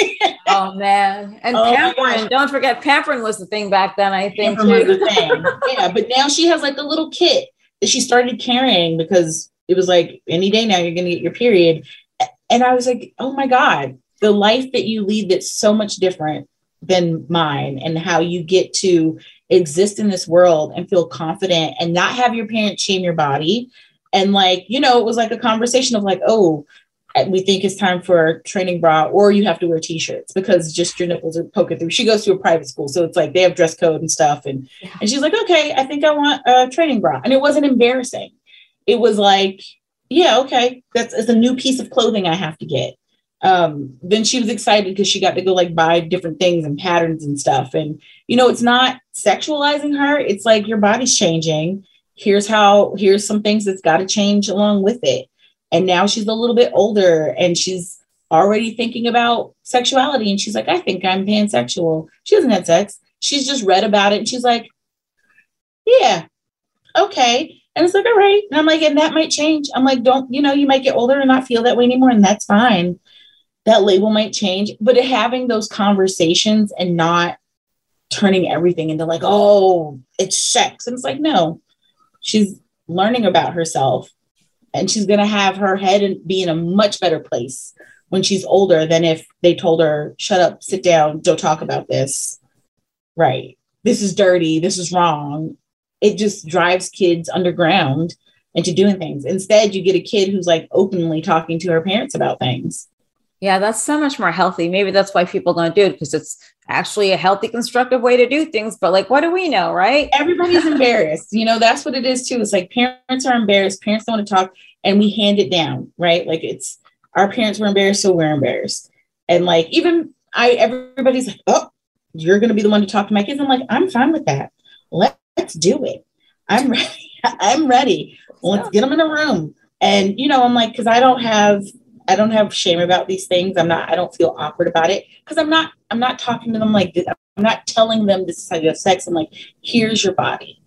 Oh man. And oh pampering, don't forget pampering was the thing back then, I think. yeah, but now she has like a little kit that she started carrying because it was like any day now you're gonna get your period. And I was like, oh my God, the life that you lead that's so much different than mine and how you get to exist in this world and feel confident and not have your parents shame your body and like you know it was like a conversation of like oh we think it's time for a training bra or you have to wear t-shirts because just your nipples are poking through. She goes to a private school so it's like they have dress code and stuff and yeah. and she's like okay i think i want a training bra. And it wasn't embarrassing. It was like yeah okay that's it's a new piece of clothing i have to get. Um, then she was excited because she got to go like buy different things and patterns and stuff and you know it's not sexualizing her it's like your body's changing. Here's how here's some things that's got to change along with it and now she's a little bit older and she's already thinking about sexuality. And she's like, I think I'm pansexual. She hasn't had sex. She's just read about it. And she's like, yeah, okay. And it's like, all right. And I'm like, and that might change. I'm like, don't, you know, you might get older and not feel that way anymore. And that's fine. That label might change. But having those conversations and not turning everything into like, oh, it's sex. And it's like, no, she's learning about herself and she's going to have her head and be in a much better place when she's older than if they told her shut up sit down don't talk about this. Right. This is dirty this is wrong. It just drives kids underground into doing things. Instead you get a kid who's like openly talking to her parents about things. Yeah that's so much more healthy. Maybe that's why people don't do it because it's actually a healthy constructive way to do things but like what do we know right? Everybody's embarrassed. You know that's what it is too. It's like parents are embarrassed. Parents don't want to talk and we hand it down right? Like it's our parents were embarrassed so we're embarrassed. And like even i everybody's like oh you're going to be the one to talk to my kids. I'm like i'm fine with that. Let, let's do it. I'm ready. I'm ready. Let's get them in a room. And you know i'm like because i don't have I don't have shame about these things. I'm not, I don't feel awkward about it because I'm not, I'm not talking to them like this. I'm not telling them this is how you have sex. I'm like, here's your body.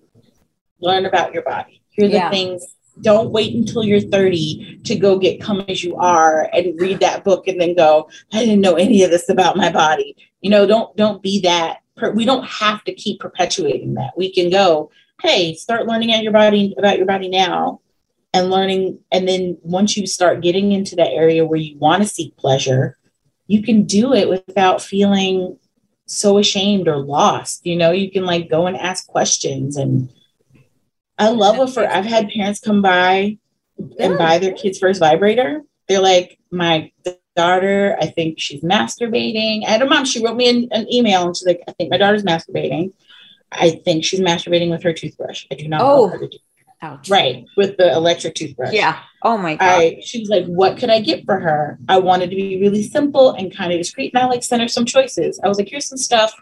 Learn about your body. Here are the yeah. things. Don't wait until you're 30 to go get come as you are and read that book and then go, I didn't know any of this about my body. You know, don't don't be that. We don't have to keep perpetuating that. We can go, hey, start learning at your body about your body now and learning. And then once you start getting into that area where you want to seek pleasure, you can do it without feeling so ashamed or lost. You know, you can like go and ask questions and I love it for I've had parents come by and buy their kid's first vibrator. They're like, my daughter, I think she's masturbating. I had a mom, she wrote me an, an email and she's like, I think my daughter's masturbating. I think she's masturbating with her toothbrush. I do not Oh. know her to do Ouch. right with the electric toothbrush. Yeah. Oh my god. I she was like, what could I get for her? I wanted to be really simple and kind of discreet. And I like sent her some choices. I was like, here's some stuff,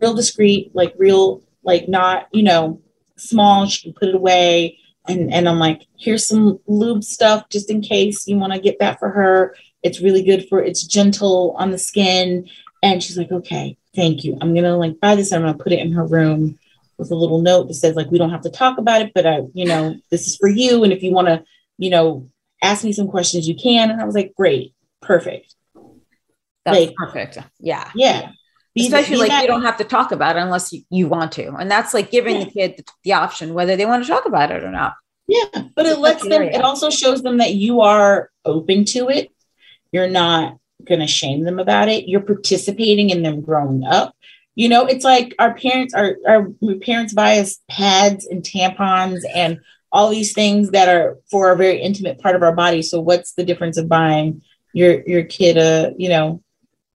real discreet, like real, like not, you know, small. She can put it away. And and I'm like, here's some lube stuff just in case you want to get that for her. It's really good for it's gentle on the skin. And she's like, okay, thank you. I'm gonna like buy this. and I'm gonna put it in her room with a little note that says like we don't have to talk about it, but I, you know, this is for you. And if you want to, you know, ask me some questions, you can. And I was like, great, perfect. That's like- perfect. Yeah. Yeah. Be- Especially like that- you don't have to talk about it unless you, you want to. And that's like giving the kid the, the option whether they want to talk about it or not. Yeah, but it lets them, it also shows them that you are open to it. You're not going to shame them about it. You're participating in them growing up. You know, it's like our parents, our, our parents buy us pads and tampons and all these things that are for a very intimate part of our body. So what's the difference of buying your, your kid a, you know,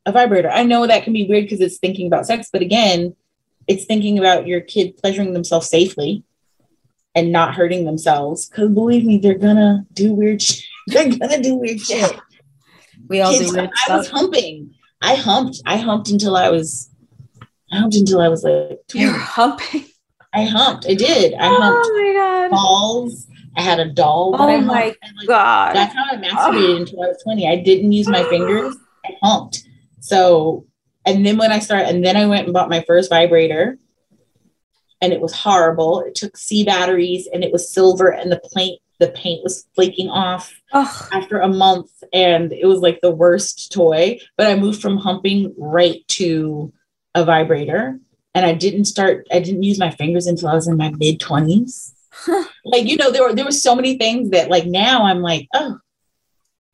a vibrator? I know that can be weird because it's thinking about sex, but again, it's thinking about your kid pleasuring themselves safely and not hurting themselves. Because believe me, they're gonna do weird shit. They're gonna do weird shit. We all Kids, do weird I was humping. I humped. I humped until I was. I humped until I was like. 20. You're humping. I humped. I did. I humped Oh my god. balls. I had a doll. Oh my like, God. That's how I masturbated ah. until I was 20. I didn't use my fingers. I humped. So, and then when I started, and then I went and bought my first vibrator, and it was horrible. It took C batteries, and it was silver, and the paint the paint was flaking off Oh, after a month, and it was like the worst toy. But I moved from humping right to a vibrator, and I didn't start. I didn't use my fingers until I was in my mid twenties like you know there were there were so many things that like now i'm like oh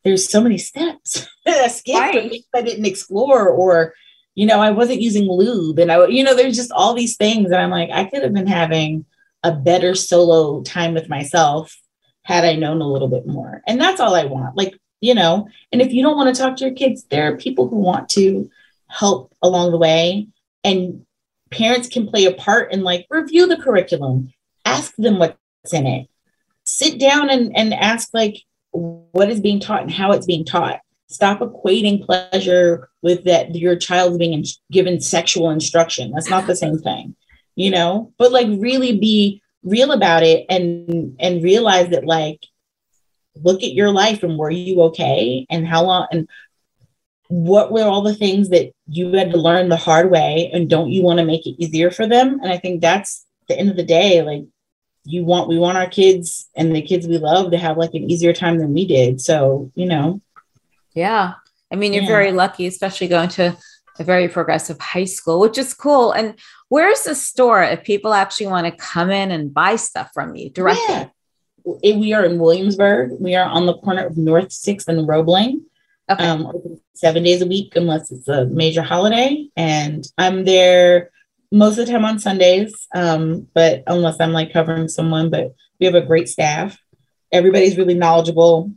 there's so many steps that i skipped Right. i didn't explore or you know i wasn't using lube and i you know there's just all these things that i'm like i could have been having a better solo time with myself had i known a little bit more and that's all i want like you know and if you don't want to talk to your kids there are people who want to help along the way. And parents can play a part in like review the curriculum ask them what's in it sit down and, and ask like what is being taught and how it's being taught. Stop equating pleasure with that your child's being in- given sexual instruction. That's not the same thing you know? But like really be real about it and and realize that like look at your life and were you okay and how long and what were all the things that you had to learn the hard way and don't you want to make it easier for them and i think that's the end of the day like you want we want our kids and the kids we love to have like an easier time than we did so you know yeah. I mean, you're Yeah. very lucky, especially going to a very progressive high school, which is cool. And where's the store if people actually want to come in and buy stuff from you directly? Yeah. We are in williamsburg we are on the corner of north sixth and roebling Okay. um, seven days a week unless it's a major holiday. And I'm there most of the time on Sundays, um, but unless I'm like covering someone. But we have a great staff. Everybody's really knowledgeable.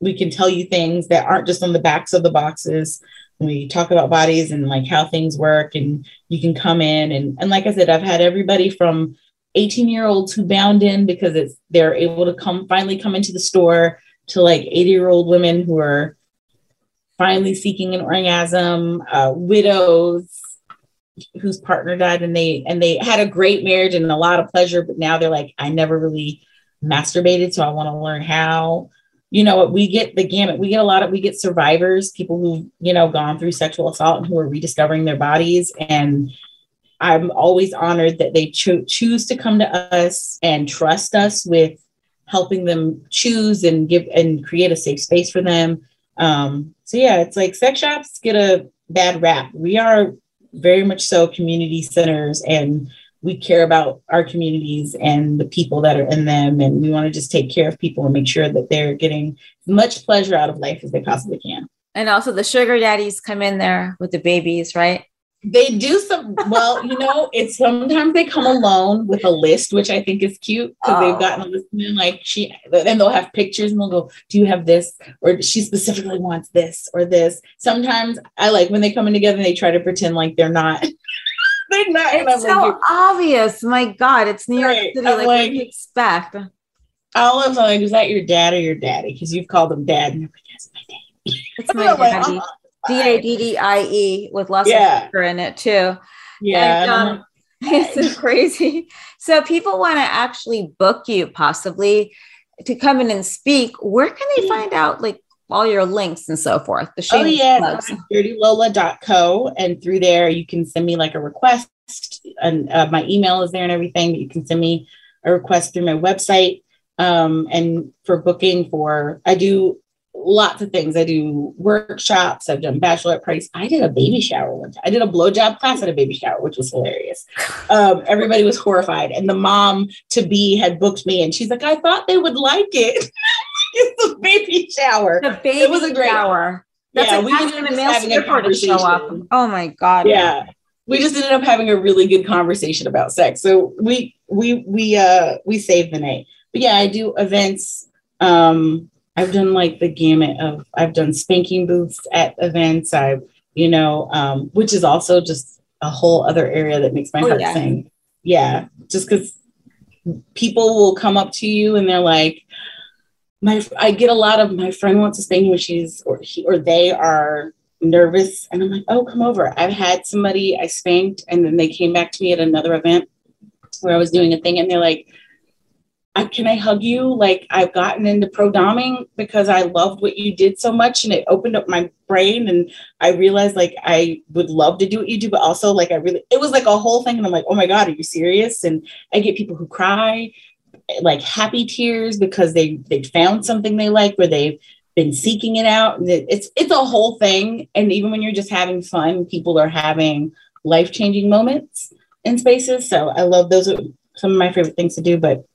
We can tell you things that aren't just on the backs of the boxes. We talk about bodies and like how things work, and you can come in and and like I said, I've had everybody from 18 year olds who bound in because it's they're able to come finally come into the store to like 80 year old women who are finally seeking an orgasm, uh, widows whose partner died and they and they had a great marriage and a lot of pleasure, but now they're like, I never really masturbated, so I want to learn how. You know what? We get the gamut. We get a lot of we get survivors, people who've you know gone through sexual assault and who are rediscovering their bodies. And I'm always honored that they cho- choose to come to us and trust us with helping them choose and give and create a safe space for them. Um, so yeah, it's like sex shops get a bad rap. We are very much so community centers and we care about our communities and the people that are in them and we want to just take care of people and make sure that they're getting as much pleasure out of life as they possibly can. And also the sugar daddies come in there with the babies, right? They do some well you know it's sometimes they come alone with a list which i think is cute because Oh. they've gotten a list and then like she then they'll have pictures and they'll go do you have this or she specifically wants this or this sometimes i like when they come in together and they try to pretend like they're not they're not It's so like, obvious. My God, it's New York Right. City. I'm Like, what like- do you expect? olive's like is that your dad or your daddy because you've called him dad and they're like yes my dad It's my I'm like, daddy. "Uh-huh, D A D D I E with lots Yeah. of sugar in it too. yeah And, um, it's so crazy. So people want to actually book you possibly to come in and speak. Where can they find out like all your links and so forth? The Oh yeah, dirtylola.co. And through there you can send me like a request and uh, my email is there and everything. But You can send me a request through my website. Um, and for booking for, I do lots of things. I do workshops. I've done bachelorette parties. I did a baby shower one time. I did a blowjob class at a baby shower, which was hilarious. Um, everybody was horrified. And the mom to be had booked me and she's like, I thought they would like it. it's a baby shower. The baby was a great- shower. That's Yeah, like we ended a up having a to show up. conversation. Oh my God. yeah we just ended up having a really good conversation about sex so we we we uh we saved the night but yeah i do events um i've done like the gamut of i've done spanking booths at events i've you know um which is also just a whole other area that makes my Oh, heart yeah. sing yeah just because people will come up to you and they're like my i get a lot of my friend wants to spank me when she's or he or they are nervous and I'm like, oh, come over. I've had somebody I spanked and then they came back to me at another event where I was doing a thing and they're like, can I hug you? Like I've gotten into pro doming because I loved what you did so much and it opened up my brain and I realized like I would love to do what you do, but also like I really it was like a whole thing and I'm like, oh my God, are you serious? And I get people who cry like happy tears because they they found something they like where they've been seeking it out. And It's it's a whole thing. And even when you're just having fun, people are having life changing moments in spaces. So I love those are some of my favorite things to do. But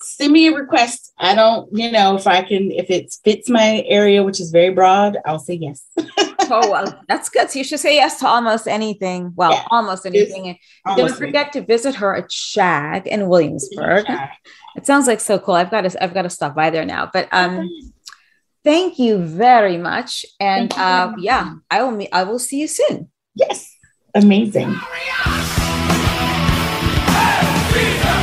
send me a request. I don't, you know, if I can, if it fits my area, which is very broad, I'll say yes. Oh, well, that's good. So you should say yes to almost anything. Well, Yeah. almost anything. And Don't Honestly. forget to visit her at Shag in Williamsburg. It sounds like so cool. I've got to I've got to stop by there now. But um thank you very much. And Thank uh much. yeah, I will meet I will see you soon. Yes. Amazing. Hurry up.